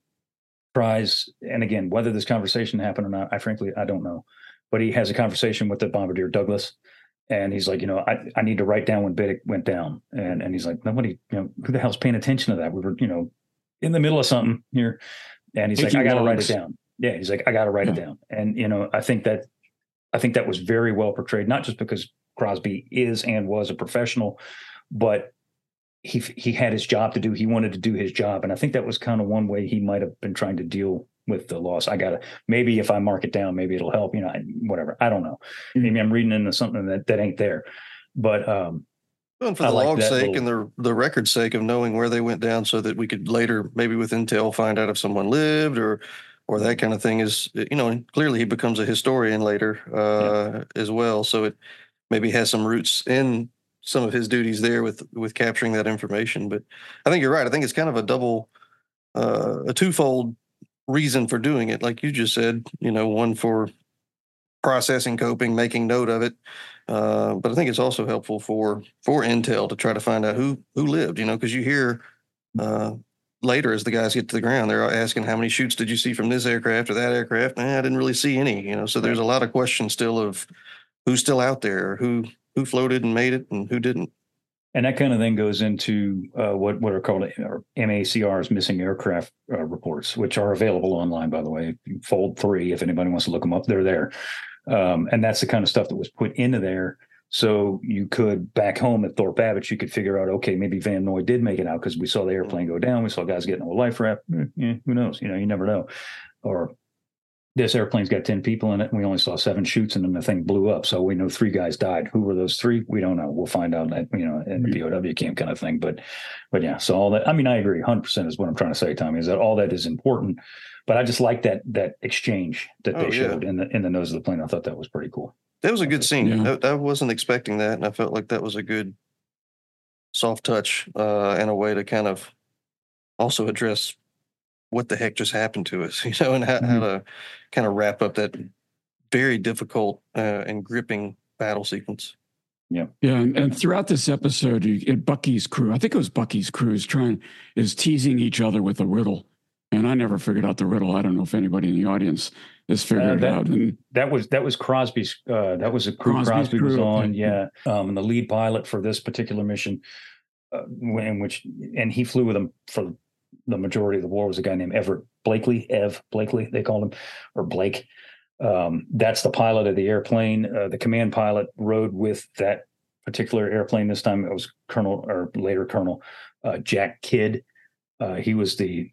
tries, and again, whether this conversation happened or not, I frankly I don't know. But he has a conversation with the bombardier Douglas, and he's like, you know, I, I need to write down when Biddick went down, and and he's like, nobody, you know, who the hell's paying attention to that? We were, you know, in the middle of something here, and he's Taking like, I got to write it down. Yeah, he's like, I got to write it down, and you know, I think that, I think that was very well portrayed, not just because Crosby is and was a professional, but he he had his job to do. He wanted to do his job, and I think that was kind of one way he might have been trying to deal with the loss. I gotta maybe if I mark it down, maybe it'll help. You know, whatever. I don't know. Mm. Maybe I'm reading into something that that ain't there. But um, And for I the like log's sake little- and the the record's sake of knowing where they went down, so that we could later, maybe with intel, find out if someone lived or or that kind of thing. Is you know, clearly he becomes a historian later uh, as well. So it maybe has some roots in some of his duties there with with capturing that information. But I think you're right. I think it's kind of a double, uh, a twofold reason for doing it. Like you just said, you know, one for processing, coping, making note of it. Uh, but I think it's also helpful for for intel to try to find out who who lived. You know, because you hear uh, later as the guys get to the ground, they're asking how many chutes did you see from this aircraft or that aircraft? Nah, I didn't really see any. You know, so there's a lot of questions still of who's still out there, who who floated and made it, and who didn't. And that kind of thing goes into uh, what what are called MACR's missing aircraft uh, reports, which are available online, by the way. Fold three, if anybody wants to look them up, they're there. Um, and that's the kind of stuff that was put into there. So you could back home at Thorpe Abbott, you could figure out, okay, maybe Van Noy did make it out because we saw the airplane go down. We saw guys getting a life raft. Eh, Yeah, who knows? You know, you never know. Or this airplane's got 10 people in it and we only saw seven chutes and then the thing blew up. So we know three guys died. Who were those three? We don't know. We'll find out at, you know, in the POW camp kind of thing. But, but yeah, so all that, I mean, I agree 100% is what I'm trying to say, Tommy, is that all that is important. But I just like that, that exchange that Oh, they yeah. showed in the, in the nose of the plane. I thought that was pretty cool. That was a good scene. Yeah. I, I wasn't expecting that, and I felt like that was a good soft touch uh, and a way to kind of also address what the heck just happened to us, you know, and how, how to kind of wrap up that very difficult uh, and gripping battle sequence. Yeah, yeah, and, and throughout this episode, you, it, Bucky's crew, I think it was Bucky's crew, is trying is teasing each other with a riddle, and I never figured out the riddle. I don't know if anybody in the audience has figured it that- out. And That was that was Crosby's. Uh, that was a crew Crosby's Crosby was crew, on. Yeah, um, and the lead pilot for this particular mission, uh, in which and he flew with them for the majority of the war was a guy named Everett Blakely. Ev Blakely, they called him, or Blake. Um, that's the pilot of the airplane. Uh, the command pilot rode with that particular airplane. This time it was Colonel or later Colonel uh, Jack Kidd. Uh, he was the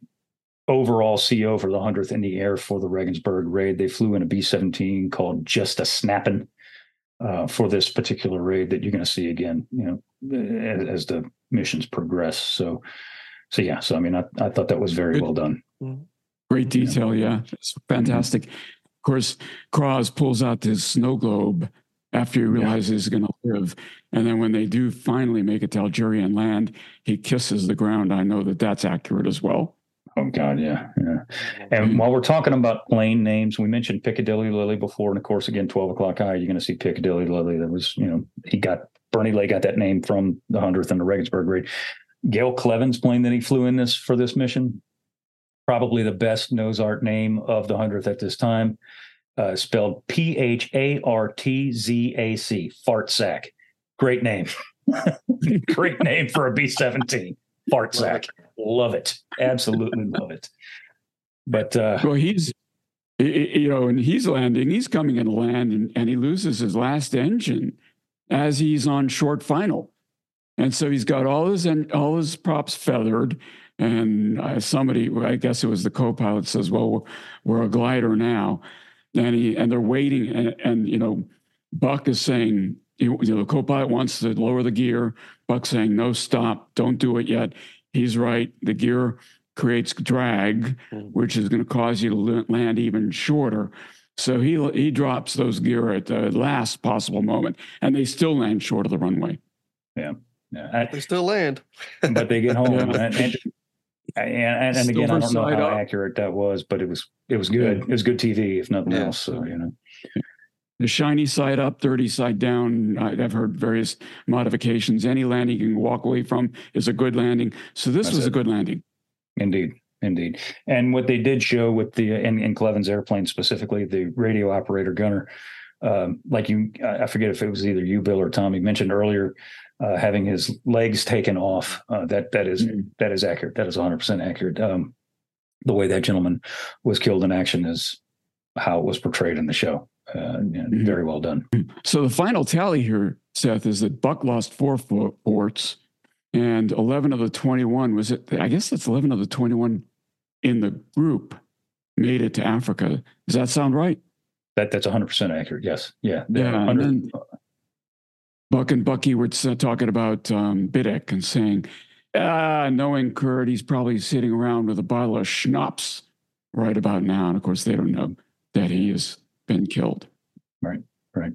overall CO for the 100th in the air for the Regensburg raid. They flew in a B 17 called Just a Snappin' uh, for this particular raid that you're going to see again, you know, as, as, the missions progress. So, so yeah, so I mean, I, I thought that was very Good. well done. Great detail. Yeah, it's fantastic. Mm-hmm. Of course, Cross pulls out his snow globe after he realizes yeah. he's going to live. And then when they do finally make it to Algeria and land, he kisses the ground. I know that that's accurate as well. Oh God, yeah, yeah. And while we're talking about plane names, we mentioned Piccadilly Lily before, and of course, again, twelve o'clock high. You're going to see Piccadilly Lily. That was, you know, he got Bernie Lay got that name from the hundredth and the Regensburg raid. Gale Cleven's plane that he flew in this for this mission, probably the best nose art name of the hundredth at this time uh, spelled P H A R T Z A C, fart sack. Great name. Great name for a B 17. Fart sack. Love it. Absolutely love it. But, uh, well, he's, you know, and he's landing, he's coming in land and, and he loses his last engine as he's on short final. And so he's got all his and all his props feathered. And uh, somebody, I guess it was the co-pilot, says, "Well, we're, we're a glider now." and he and they're waiting. And, and you know buck is saying you know the co-pilot wants to lower the gear. Buck saying no stop. Don't do it yet. He's right. The gear creates drag mm. which is going to cause you to land even shorter. So he he drops those gear at the last possible moment and they still land short of the runway. Yeah yeah they still land but they get home yeah. and, and, and, and again, I don't know how up. accurate that was, but it was it was good. It was good TV, if nothing yeah. else. So you know, the shiny side up, dirty side down. I've heard various modifications. Any landing you can walk away from is a good landing. So this That's was it. a good landing. Indeed. Indeed. And what they did show with the in, in Cleven's airplane specifically, the radio operator gunner, um, like you, I forget if it was either you, Bill, or Tommy mentioned earlier, uh, having his legs taken off. Uh, that that is, mm-hmm. that is accurate. That is 100 percent accurate. Um, the way that gentleman was killed in action is how it was portrayed in the show. Uh, mm-hmm. Very well done. So the final tally here, Seth, is that Buck lost four forts, and 11 of the 21 was it? I guess that's 11 of the 21 in the group made it to Africa. Does that sound right? That that's 100 percent accurate. Yes. Yeah. Yeah. And then, Buck and Bucky were talking about um, Biddick and saying, ah, knowing Kurt, he's probably sitting around with a bottle of schnapps right about now. And of course, they don't know that he has been killed. Right, right.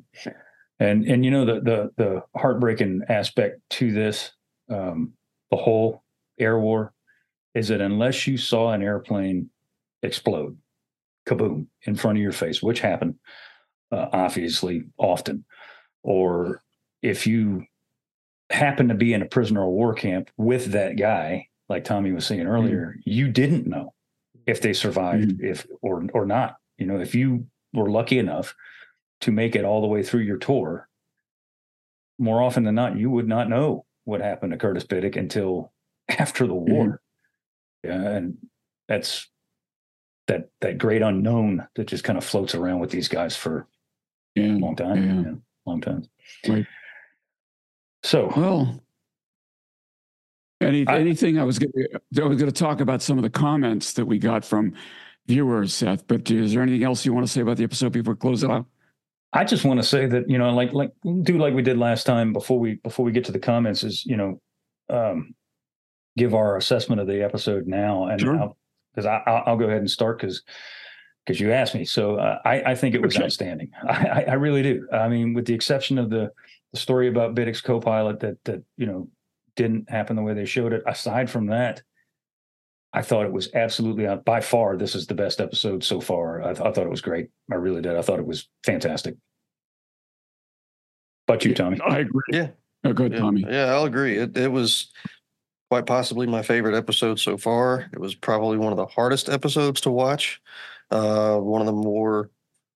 And and you know the the the heartbreaking aspect to this, um, the whole air war, is that unless you saw an airplane explode, kaboom, in front of your face, which happened uh, obviously often, or if you happen to be in a prisoner of war camp with that guy, like Tommy was saying earlier, mm-hmm. you didn't know if they survived, mm-hmm. if or or not. You know, if you were lucky enough to make it all the way through your tour, more often than not, you would not know what happened to Curtis Biddick until after the war. Mm-hmm. Yeah, and that's that that great unknown that just kind of floats around with these guys for yeah. a long time. Yeah. Yeah, long time. Right. So well, any I, anything I was going to I was going to talk about some of the comments that we got from viewers, Seth. But is there anything else you want to say about the episode before we close it out? I just want to say that you know, like like do like we did last time before we before we get to the comments is you know, um, give our assessment of the episode now, and because sure. I, will go ahead and start because because you asked me. So uh, I I think it was okay. outstanding. I, I really do. I mean, with the exception of the the story about Biddick's co-pilot that that you know didn't happen the way they showed it. Aside from that, I thought it was absolutely by far this is the best episode so far. I, th- I thought it was great. I really did. I thought it was fantastic. But you, Tommy? I agree. Yeah. Oh, good, yeah. Tommy. Yeah, I'll agree. It it was quite possibly my favorite episode so far. It was probably one of the hardest episodes to watch. Uh, one of the more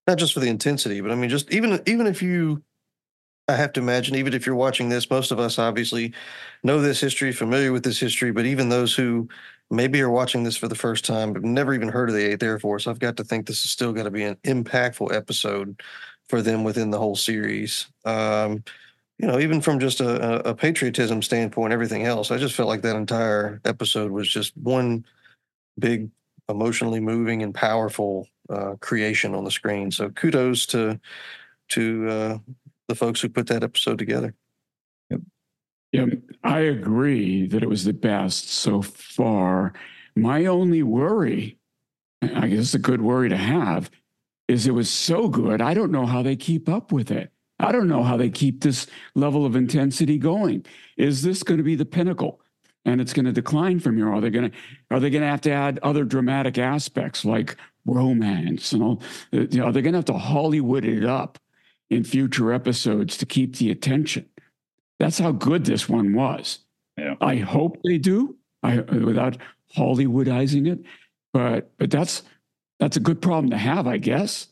not just for the intensity, but I mean, just even even if you I have to imagine, even if you're watching this, most of us obviously know this history, familiar with this history, but even those who maybe are watching this for the first time, but never even heard of the 8th Air Force, I've got to think this is still going to be an impactful episode for them within the whole series. Um, you know, even from just a, a patriotism standpoint, everything else, I just felt like that entire episode was just one big emotionally moving and powerful uh, creation on the screen. So kudos to to uh, the folks who put that episode together. Yeah, I agree that it was the best so far. My only worry, I guess it's a good worry to have, is it was so good. I don't know how they keep up with it. I don't know how they keep this level of intensity going. Is this going to be the pinnacle? And it's going to decline from here. Are they going to are they going to have to add other dramatic aspects like romance and all? Uh, you know, are they going to have to Hollywood it up in future episodes to keep the attention? That's how good this one was. Yeah. I hope they do. I without Hollywoodizing it, but but that's that's a good problem to have, I guess.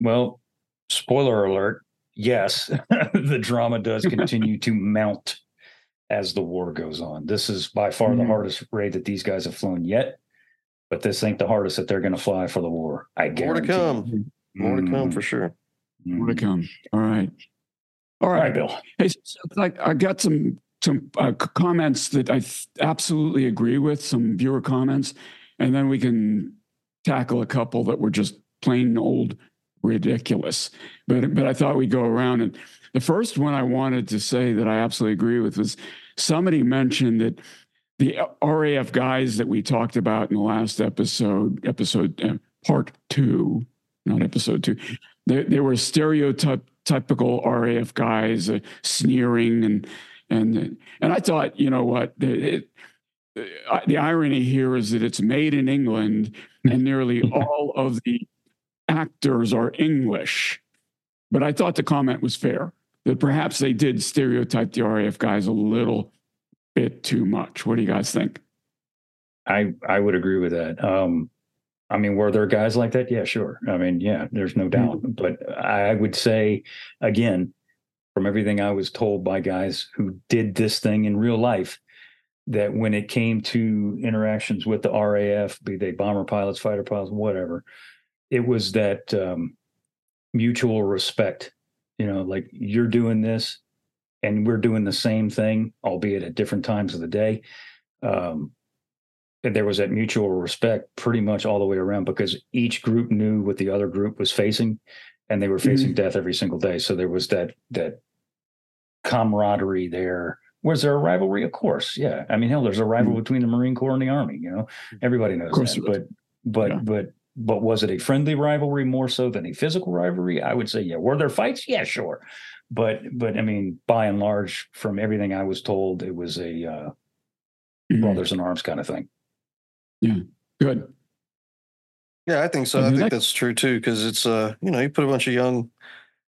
Well, spoiler alert. Yes, the drama does continue to mount as the war goes on. This is by far mm-hmm. the hardest raid that these guys have flown yet, but this ain't the hardest that they're going to fly for the war. I guarantee. More to come. More mm-hmm. to come for sure. More to come. All right. All right, All right Bill. Hey, so, like I got some some uh, comments that I th- absolutely agree with. Some viewer comments, and then we can tackle a couple that were just plain old ridiculous. But but I thought we'd go around and the first one I wanted to say that I absolutely agree with was somebody mentioned that the RAF guys that we talked about in the last episode, episode uh, part two, not episode two, they, they were stereotypical RAF guys, uh, sneering and and and I thought, you know what, it, uh, the irony here is that it's made in England, and nearly all of the actors are English. But I thought the comment was fair that perhaps they did stereotype the RAF guys a little bit too much. What do you guys think? I I would agree with that. Um, I mean, were there guys like that? Yeah, sure. I mean, yeah, there's no doubt. Mm-hmm. But I would say, again, from everything I was told by guys who did this thing in real life, that when it came to interactions with the RAF, be they bomber pilots, fighter pilots, whatever, it was that um, mutual respect. You know, like you're doing this, and we're doing the same thing, albeit at different times of the day. Um, there was that mutual respect pretty much all the way around because each group knew what the other group was facing, and they were facing mm-hmm. death every single day. So there was that that camaraderie there was there a rivalry? Of course, yeah. I mean, hell, there's a rival mm-hmm. between the Marine Corps and the Army. You know, everybody knows that. But but yeah. but but was it a friendly rivalry more so than a physical rivalry? I would say, yeah. Were there fights? Yeah, sure. But but I mean, by and large, from everything I was told, it was a uh, mm-hmm. brothers in arms kind of thing. Yeah, good. Yeah, I think so. I think that's true too, because it's uh, you know, you put a bunch of young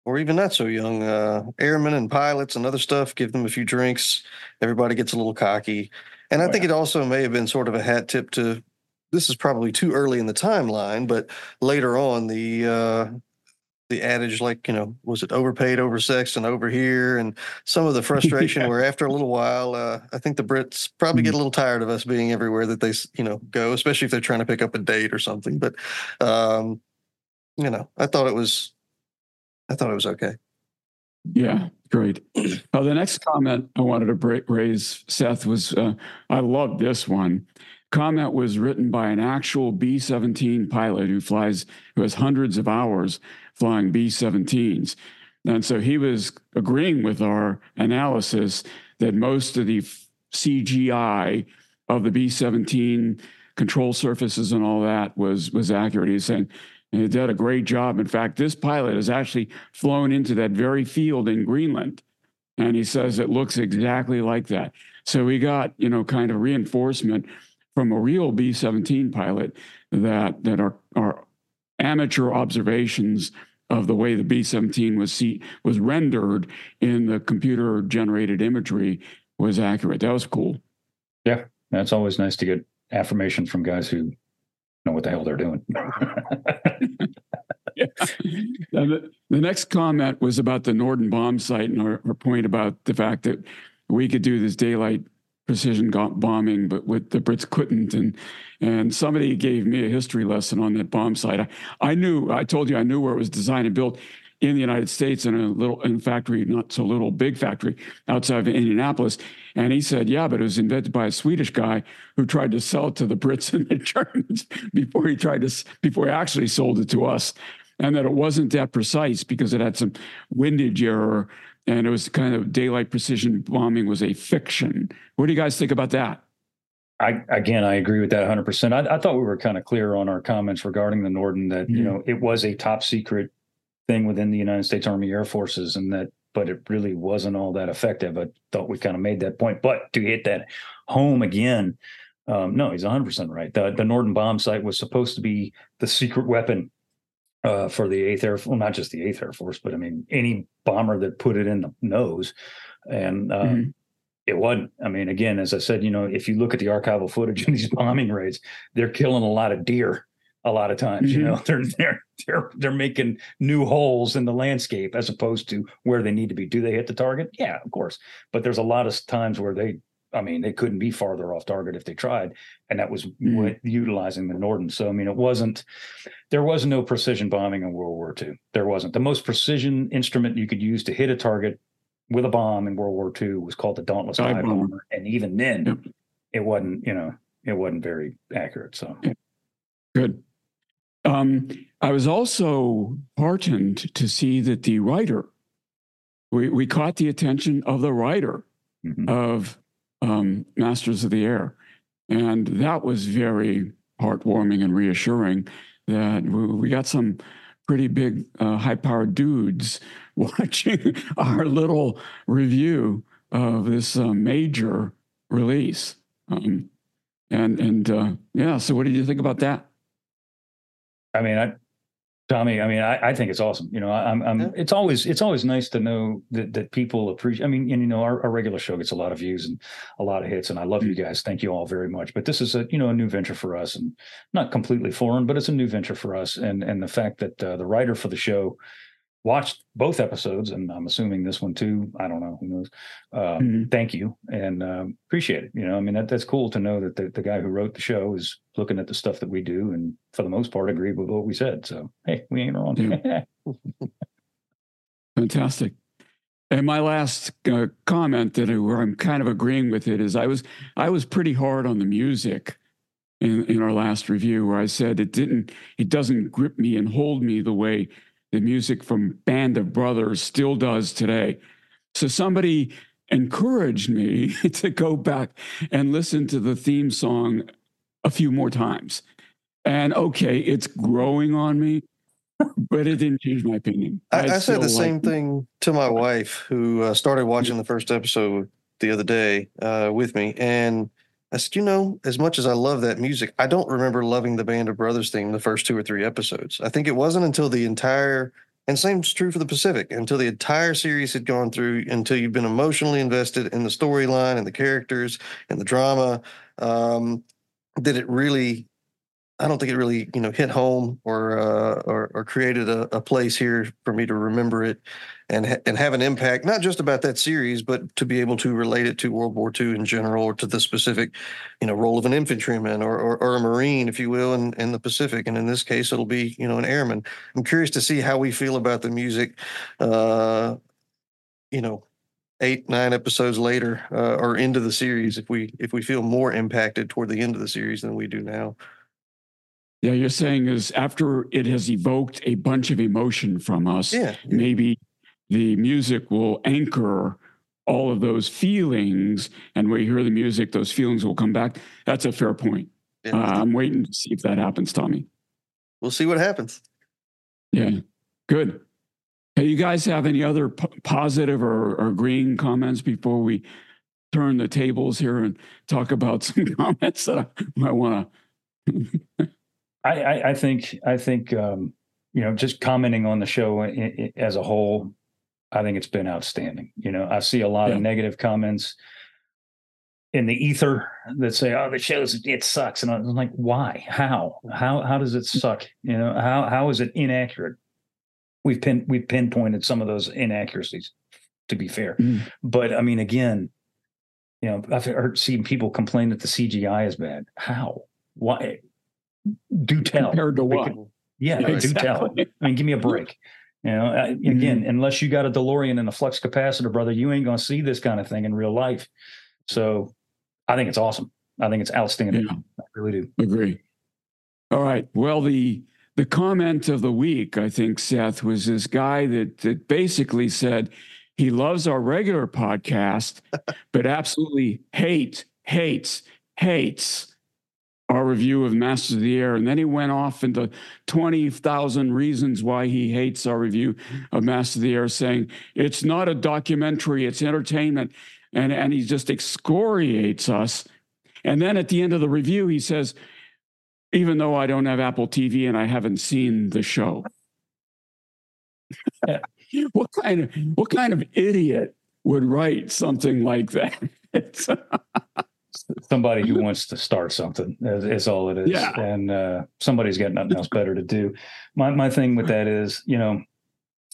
or even not so young uh, airmen and pilots and other stuff. Give them a few drinks. Everybody gets a little cocky. And I think it also may have been sort of a hat tip to this is probably too early in the timeline, but later on the uh, the adage like you know was it overpaid, oversexed, and over here, and some of the frustration yeah. where after a little while, uh, I think the Brits probably get a little tired of us being everywhere that they you know go, especially if they're trying to pick up a date or something. But um, you know, I thought it was I thought it was okay. Yeah, great. Uh, the next comment I wanted to break, raise, Seth, was uh, I love this one. Comment was written by an actual B 17 pilot who flies, who has hundreds of hours flying B 17s. And so he was agreeing with our analysis that most of the CGI of the B 17 control surfaces and all that was was accurate. He's saying and he did a great job. In fact, this pilot has actually flown into that very field in Greenland. And he says it looks exactly like that. So we got, you know, kind of reinforcement from a real B 17 pilot that, that our, our amateur observations of the way the B 17 was, see, was rendered in the computer generated imagery was accurate. That was cool. Yeah, that's always nice to get affirmation from guys who know what the hell they're doing. the, the, next comment was about the Norden bomb sight and our, our, point about the fact that we could do this daylight precision bombing, but with the Brits couldn't. And and somebody gave me a history lesson on that bomb sight. I, I knew, I told you, I knew where it was designed and built. in the United States in a little in factory, not so little, big factory outside of Indianapolis. And he said, yeah, but it was invented by a Swedish guy who tried to sell it to the Brits and the Germans before he tried to before he actually sold it to us. And that it wasn't that precise because it had some windage error and it was kind of daylight precision bombing was a fiction. What do you guys think about that? I again, I agree with that 100. percent I, I, thought we were kind of clear on our comments regarding the Norden that mm-hmm. you know it was a top secret thing within the United States Army Air Forces, and that but it really wasn't all that effective. I thought we kind of made that point, but to hit that home again, um, no, he's 100 percent right. The the Norden bomb sight was supposed to be the secret weapon uh, for the Eighth Air, well, not just the Eighth Air Force, but I mean any bomber that put it in the nose, and. Um, mm-hmm it wasn't. I mean, again, as I said, you know, if you look at the archival footage in these bombing raids, they're killing a lot of deer a lot of times. Mm-hmm. You know, they're they're they're they're making new holes in the landscape as opposed to where they need to be. Do they hit the target? Yeah, of course. But there's a lot of times where they I mean, they couldn't be farther off target if they tried, and that was mm-hmm. utilizing the Norden. So, I mean, it wasn't. There was no precision bombing in World War II. There wasn't. The most precision instrument you could use to hit a target with a bomb in World War II was called the Dauntless Dive bomber. bomber, and even then, yep. it wasn't you know it wasn't very accurate. So good. Um, I was also heartened to see that the writer, we we caught the attention of the writer mm-hmm. of um, Masters of the Air, and that was very heartwarming and reassuring that we, got some pretty big uh, high powered dudes watching our little review of this uh, major release. Um, and and uh, yeah, so what did you think about that? I mean, I, Tommy, I mean, I, I think it's awesome. You know, I'm, I'm, yeah. it's always, it's always nice to know that, that people appreciate, I mean, and, you know, our, our regular show gets a lot of views and a lot of hits and I love you mm. guys. Thank you all very much. But this is a, you know, a new venture for us and not completely foreign, but it's a new venture for us. And, and the fact that uh, the writer for the show watched both episodes, and I'm assuming this one too. I don't know. Who knows? Um, mm-hmm. Thank you and um, appreciate it. You know, I mean, that, that's cool to know that the, the guy who wrote the show is looking at the stuff that we do, and for the most part, agree with what we said. So, hey, we ain't wrong. Yeah. Fantastic. And my last uh, comment that I, where I'm kind of agreeing with it is I was I was pretty hard on the music in in our last review where I said it didn't it doesn't grip me and hold me the way the music from Band of Brothers still does today. So somebody encouraged me to go back and listen to the theme song a few more times. And okay, it's growing on me, but it didn't change my opinion. I, I, said the same it. thing to my wife, who uh, started watching the first episode the other day uh, with me. And Said, you know, as much as I love that music, I don't remember loving the Band of Brothers theme the first two or three episodes. I think it wasn't until the entire, and same's true for the Pacific, until the entire series had gone through, until you've been emotionally invested in the storyline and the characters and the drama, um, that it really I don't think it really, you know, hit home or uh, or, or created a, a, place here for me to remember it and ha- and have an impact, not just about that series, but to be able to relate it to World War II in general, or to the specific, you know, role of an infantryman or or, or a marine, if you will, in, in the Pacific. And in this case, it'll be, you know, an airman. I'm curious to see how we feel about the music. Uh, you know, eight nine episodes later uh, or into the series if we if we feel more impacted toward the end of the series than we do now yeah, you're saying is after it has evoked a bunch of emotion from us, yeah. maybe the music will anchor all of those feelings. And when you hear the music, those feelings will come back. That's a fair point. Yeah. Uh, I'm waiting to see if that happens, Tommy. We'll see what happens. Yeah, good. Hey, you guys have any other p- positive or, or green comments before we turn the tables here and talk about some comments that I might want to? I, I, I think I think um, you know just commenting on the show as a whole, I think it's been outstanding. You know, I see a lot yeah. of negative comments in the ether that say, "Oh, the show's it sucks," and I'm like, "Why? How? How? How does it suck? You know, how how is it inaccurate?" We've pin we've pinpointed some of those inaccuracies, to be fair, mm. but I mean, again, you know, I've heard seen people complain that the CGI is bad. How? Why? Do tell compared to what? yeah, do tell. I mean, give me a break. You know, I, again, mm-hmm. unless you got a DeLorean and a flux capacitor, brother, you ain't going to see this kind of thing in real life. So I think it's awesome. I think it's outstanding. Yeah. I really do. Agree. All right. Well, the the comment of the week, I think, Seth, was this guy that that basically said he loves our regular podcast, but absolutely hates, hates, hates our review of Masters of the Air. And then he went off into 20,000 reasons why he hates our review of Masters of the Air, saying it's not a documentary, it's entertainment. And, and he just excoriates us. And then at the end of the review, he says, even though I don't have Apple TV and I haven't seen the show. what kind of what kind of idiot would write something like that? somebody who wants to start something is, is all it is. Yeah. And uh, somebody's got nothing else better to do. My my thing with that is, you know,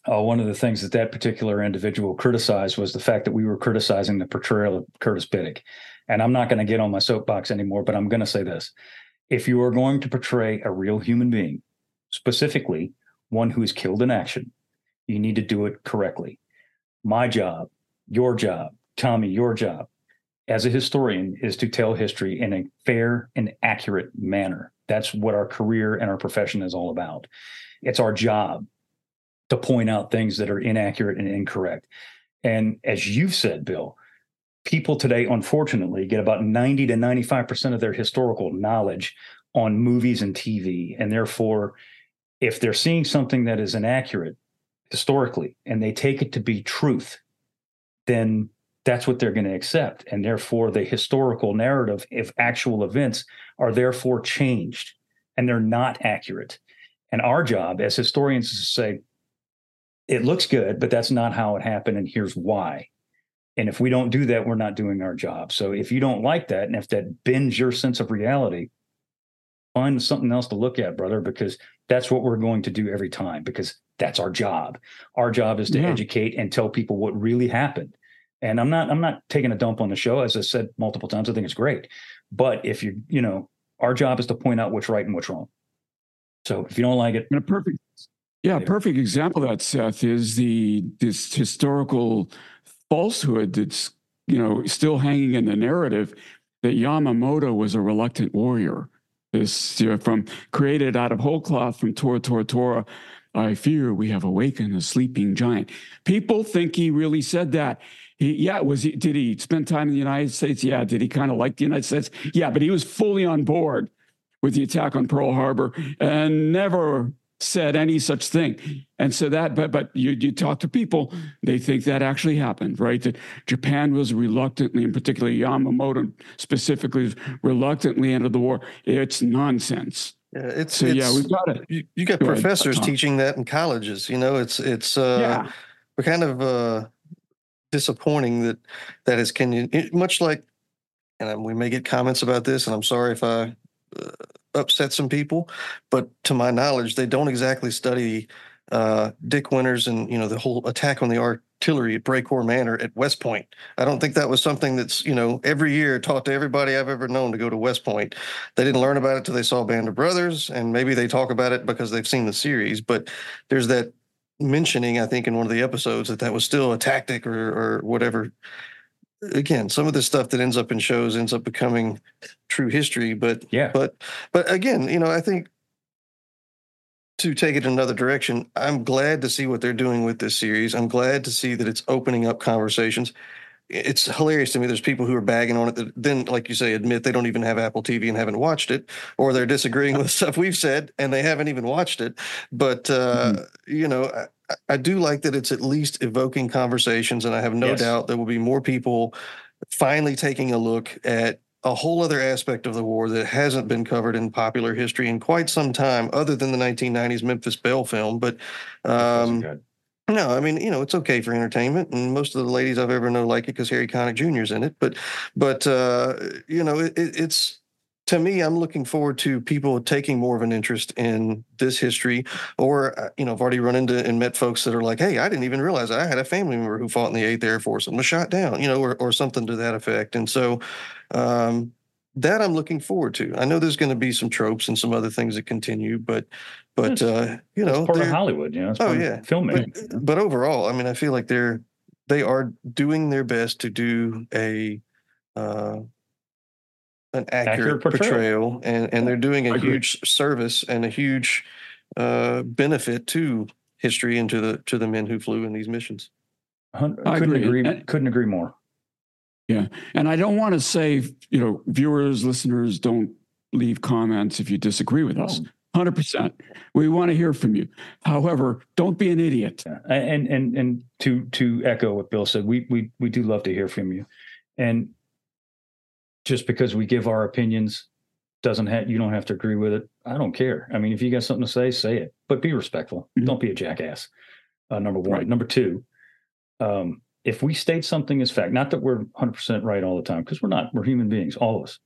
uh, one of the things that that particular individual criticized was the fact that we were criticizing the portrayal of Curtis Biddick. And I'm not going to get on my soapbox anymore, but I'm going to say this. If you are going to portray a real human being, specifically one who is killed in action, you need to do it correctly. My job, your job, Tommy, your job as a historian is to tell history in a fair and accurate manner. That's what our career and our profession is all about. It's our job to point out things that are inaccurate and incorrect. And as you've said, Bill, people today, unfortunately, get about 90 to 95% of their historical knowledge on movies and TV. And therefore, if they're seeing something that is inaccurate historically and they take it to be truth, then that's what they're going to accept. And therefore, the historical narrative of actual events are therefore changed and they're not accurate. And our job as historians is to say, it looks good, but that's not how it happened. And here's why. And if we don't do that, we're not doing our job. So if you don't like that, and if that bends your sense of reality, find something else to look at, brother, because that's what we're going to do every time, because that's our job. Our job is to yeah. educate and tell people what really happened. And I'm not I'm not taking a dump on the show. As I said multiple times, I think it's great. But if you you know, our job is to point out what's right and what's wrong. So if you don't like it, and a perfect yeah, perfect example of that, Seth, is the this historical falsehood that's you know still hanging in the narrative that Yamamoto was a reluctant warrior. This you know, from created out of whole cloth from Tora Tora Tora. I fear we have awakened a sleeping giant. People think he really said that. He, yeah, was he? Did he spend time in the United States? Yeah. Did he kind of like the United States? Yeah, but he was fully on board with the attack on Pearl Harbor and never said any such thing. And so that, but but you you talk to people, they think that actually happened, right? That Japan was reluctantly, and particularly Yamamoto specifically, reluctantly entered the war. It's nonsense. Yeah, it's so it's, yeah, we've got it. You, you got Go professors ahead, teaching that in colleges. You know, it's it's uh, yeah. we're kind of uh, disappointing that that is can you much like and we may get comments about this and i'm sorry if i uh, upset some people but to my knowledge they don't exactly study uh, dick winters and you know the whole attack on the artillery at brecourt manor at west point. I don't think that was something that's you know every year taught to everybody i've ever known to go to west point. They didn't learn about it till they saw band of brothers and maybe they talk about it because they've seen the series but there's that mentioning, I think, in one of the episodes that that was still a tactic or or whatever. Again, some of the stuff that ends up in shows ends up becoming true history. But yeah, but but again, you know, I think to take it another direction, I'm glad to see what they're doing with this series. I'm glad to see that it's opening up conversations. It's hilarious to me. There's people who are bagging on it that then, like you say, admit they don't even have Apple TV and haven't watched it, or they're disagreeing with stuff we've said and they haven't even watched it. But uh, mm-hmm. you know, I do like that it's at least evoking conversations, and I have no yes. doubt there will be more people finally taking a look at a whole other aspect of the war that hasn't been covered in popular history in quite some time, other than the 1990s Memphis Belle film. But um, no, I mean, you know, it's okay for entertainment, and most of the ladies I've ever known like it because Harry Connick Jr. is in it. But, but uh, you know, it, it's to me, I'm looking forward to people taking more of an interest in this history. Or, uh, you know, I've already run into and met folks that are like, hey, I didn't even realize I had a family member who fought in the 8th Air Force and was shot down, you know, or, or something to that effect. And so, um, that I'm looking forward to. I know there's going to be some tropes and some other things that continue, but but uh, you know, It's part of Hollywood, you know. It's Oh, part of yeah. filmmaking. but, but overall, I mean, I feel like they're they are doing their best to do a uh, an accurate, portrayal. portrayal, and and they're doing a agree. huge service and a huge uh, benefit to history and to the to the men who flew in these missions. I couldn't agree. agree. Couldn't agree more. And I don't want to say, you know, viewers, listeners, don't leave comments if you disagree with us. 100%. We want to hear from you. However, don't be an idiot. Yeah. And and and to to echo what Bill said, we we we do love to hear from you. And just because we give our opinions doesn't have you don't have to agree with it. I don't care. I mean, if you got something to say, say it, but be respectful. Mhm. Don't be a jackass. Uh, number one. Right. Number two, um, if we state something as fact, not that we're 100% right all the time, because we're not. We're human beings, all of us.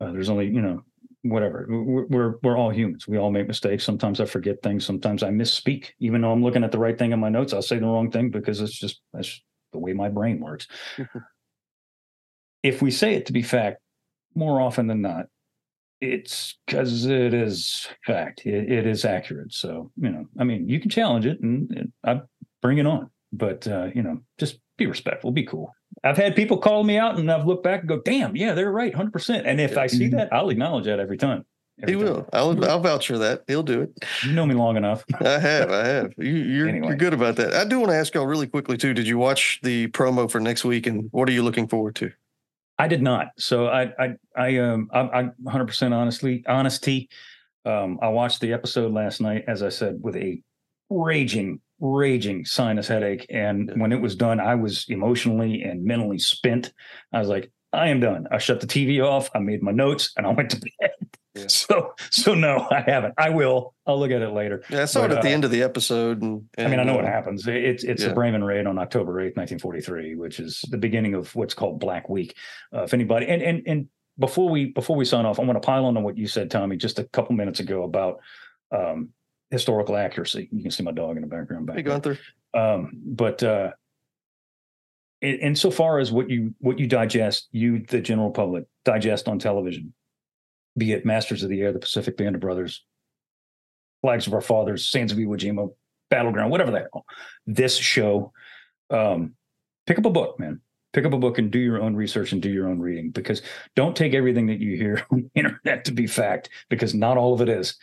Uh, there's only you know whatever. We're, we're we're all humans. We all make mistakes. Sometimes I forget things. Sometimes I misspeak. Even though I'm looking at the right thing in my notes, I'll say the wrong thing because it's just that's the way my brain works. if we say it to be fact, more often than not, it's because it is fact. It, it is accurate. So you know, I mean, you can challenge it, and, and I bring it on. But uh, you know, just be respectful. Be cool. I've had people call me out, and I've looked back and go, "Damn, yeah, they're right, hundred percent." And if I see Mhm. that, I'll acknowledge that every time. He time. will. I'll I'll vouch for that. He'll do it. You know me long enough. I have. I have. You, you're Anyway. you're good about that. I do want to ask y'all really quickly too. Did you watch the promo for next week, and what are you looking forward to? I did not. So I I I um I, I 100% honestly honesty. Um, I watched the episode last night, as I said, with a raging raging sinus headache, and when it was done, I was emotionally and mentally spent. I was like, I am done. I shut the TV off. I made my notes, and I went to bed. Yeah. So so no, I haven't. I will. I'll look at it later. Yeah, I saw But, it at the uh, end of the episode, and, I mean, I know what uh, happens. It- It's it's yeah. the Bremen raid on October eighth, nineteen forty three, which is the beginning of what's called Black Week. Uh, if anybody and and and before we before we sign off, I want to pile on to what you said, Tommy, just a couple minutes ago about um, historical accuracy. You can see my dog in the background back. Hey, there. Gunther. Um, but uh, in, insofar as what you what you digest, you the general public digest on television, be it Masters of the Air, the Pacific Band of Brothers, Flags of Our Fathers, Sands of Iwo Jima, Battleground, whatever the hell, this show, um, pick up a book, man. Pick up a book and do your own research and do your own reading because don't take everything that you hear on the internet to be fact because not all of it is.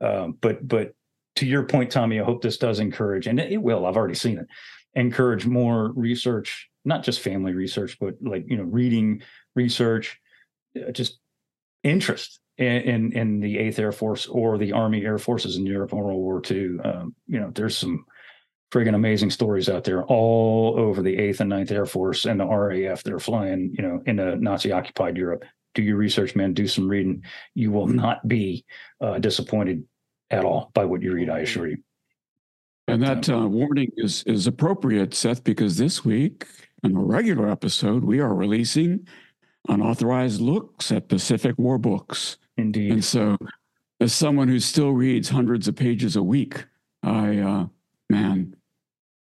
Um, but but to your point, Tommy, I hope this does encourage, and it will. I've already seen it. Encourage more research, not just family research, but like you know, reading research, uh, just interest in, in in the Eighth Air Force or the Army Air Forces in Europe in World War II. Um, you know, there's some friggin' amazing stories out there all over the Eighth and Ninth Air Force and the RAF that are flying, you know, in a Nazi occupied Europe. Do your research, man. Do some reading. You will not be uh, disappointed at all by what you read. I assure you. And that uh, warning is is appropriate, Seth, because this week in a regular episode, we are releasing unauthorized looks at Pacific War books. Indeed. And so, as someone who still reads hundreds of pages a week, I, uh, man,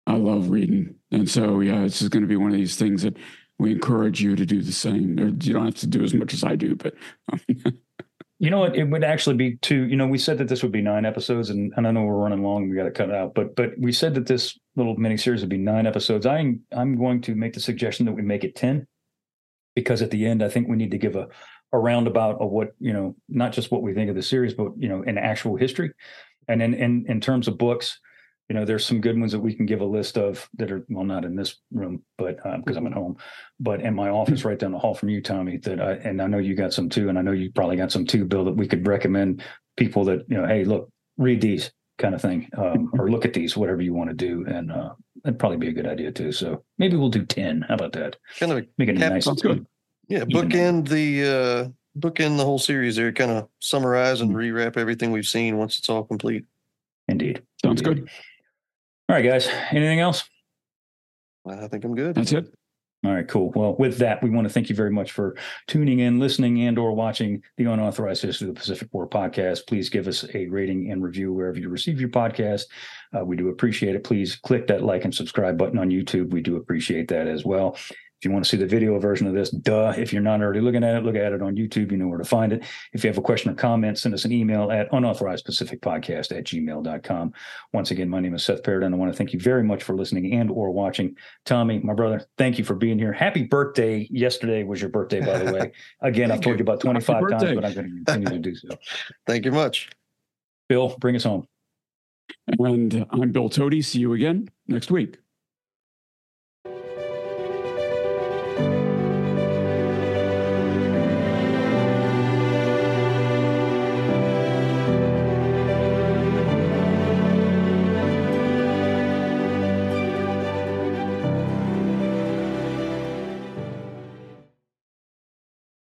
I love reading. And so, yeah, this is going to be one of these things that we encourage you to do the same. Or you don't have to do as much as I do, but You know what? It would actually be two. You know, we said that this would be nine episodes, and, and I know we're running long. We got to cut out, but but we said that this little mini series would be nine episodes. I'm I'm going to make the suggestion that we make it ten, because at the end, I think we need to give a a roundabout of what you know, not just what we think of the series, but you know, an actual history. And in in in terms of books, you know, there's some good ones that we can give a list of that are well, not in this room, but because I'm at home, but in my office right down the hall from you, Tommy. That I and I know you got some too, and I know you probably got some too, Bill. That we could recommend people that you know, hey, look, read these kind of thing, um, or look at these, whatever you want to do, and uh, that'd probably be a good idea too. So maybe we'll do ten. How about that? Kind of Make it Cap- nice. sounds good. yeah, bookend the uh bookend the whole series there, kind of summarize and Mhm. rewrap everything we've seen once it's all complete. Indeed. sounds good. All right, guys. Anything else? I think I'm good. That's it. All right, cool. Well, with that, we want to thank you very much for tuning in, listening, and or watching the Unauthorized History of the Pacific War podcast. Please give us a rating and review wherever you receive your podcast. Uh, we do appreciate it. Please click that like and subscribe button on YouTube. We do appreciate that as well. If If you want to see the video version of this, duh. If you're not already looking at it, look at it on YouTube. You know where to find it. If you have a question or comment, send us an email at unauthorized pacific podcast at gmail.com. Once again, my name is Seth Paradin. I want to thank you very much for listening and or watching. Tommy, my brother, thank you for being here. Happy birthday. Yesterday was your birthday, by the way. Again, I've told you. you about 25 times, but I'm going to continue to do so. Thank you much. Bill, bring us home. And I'm Bill Toti. See you again next week.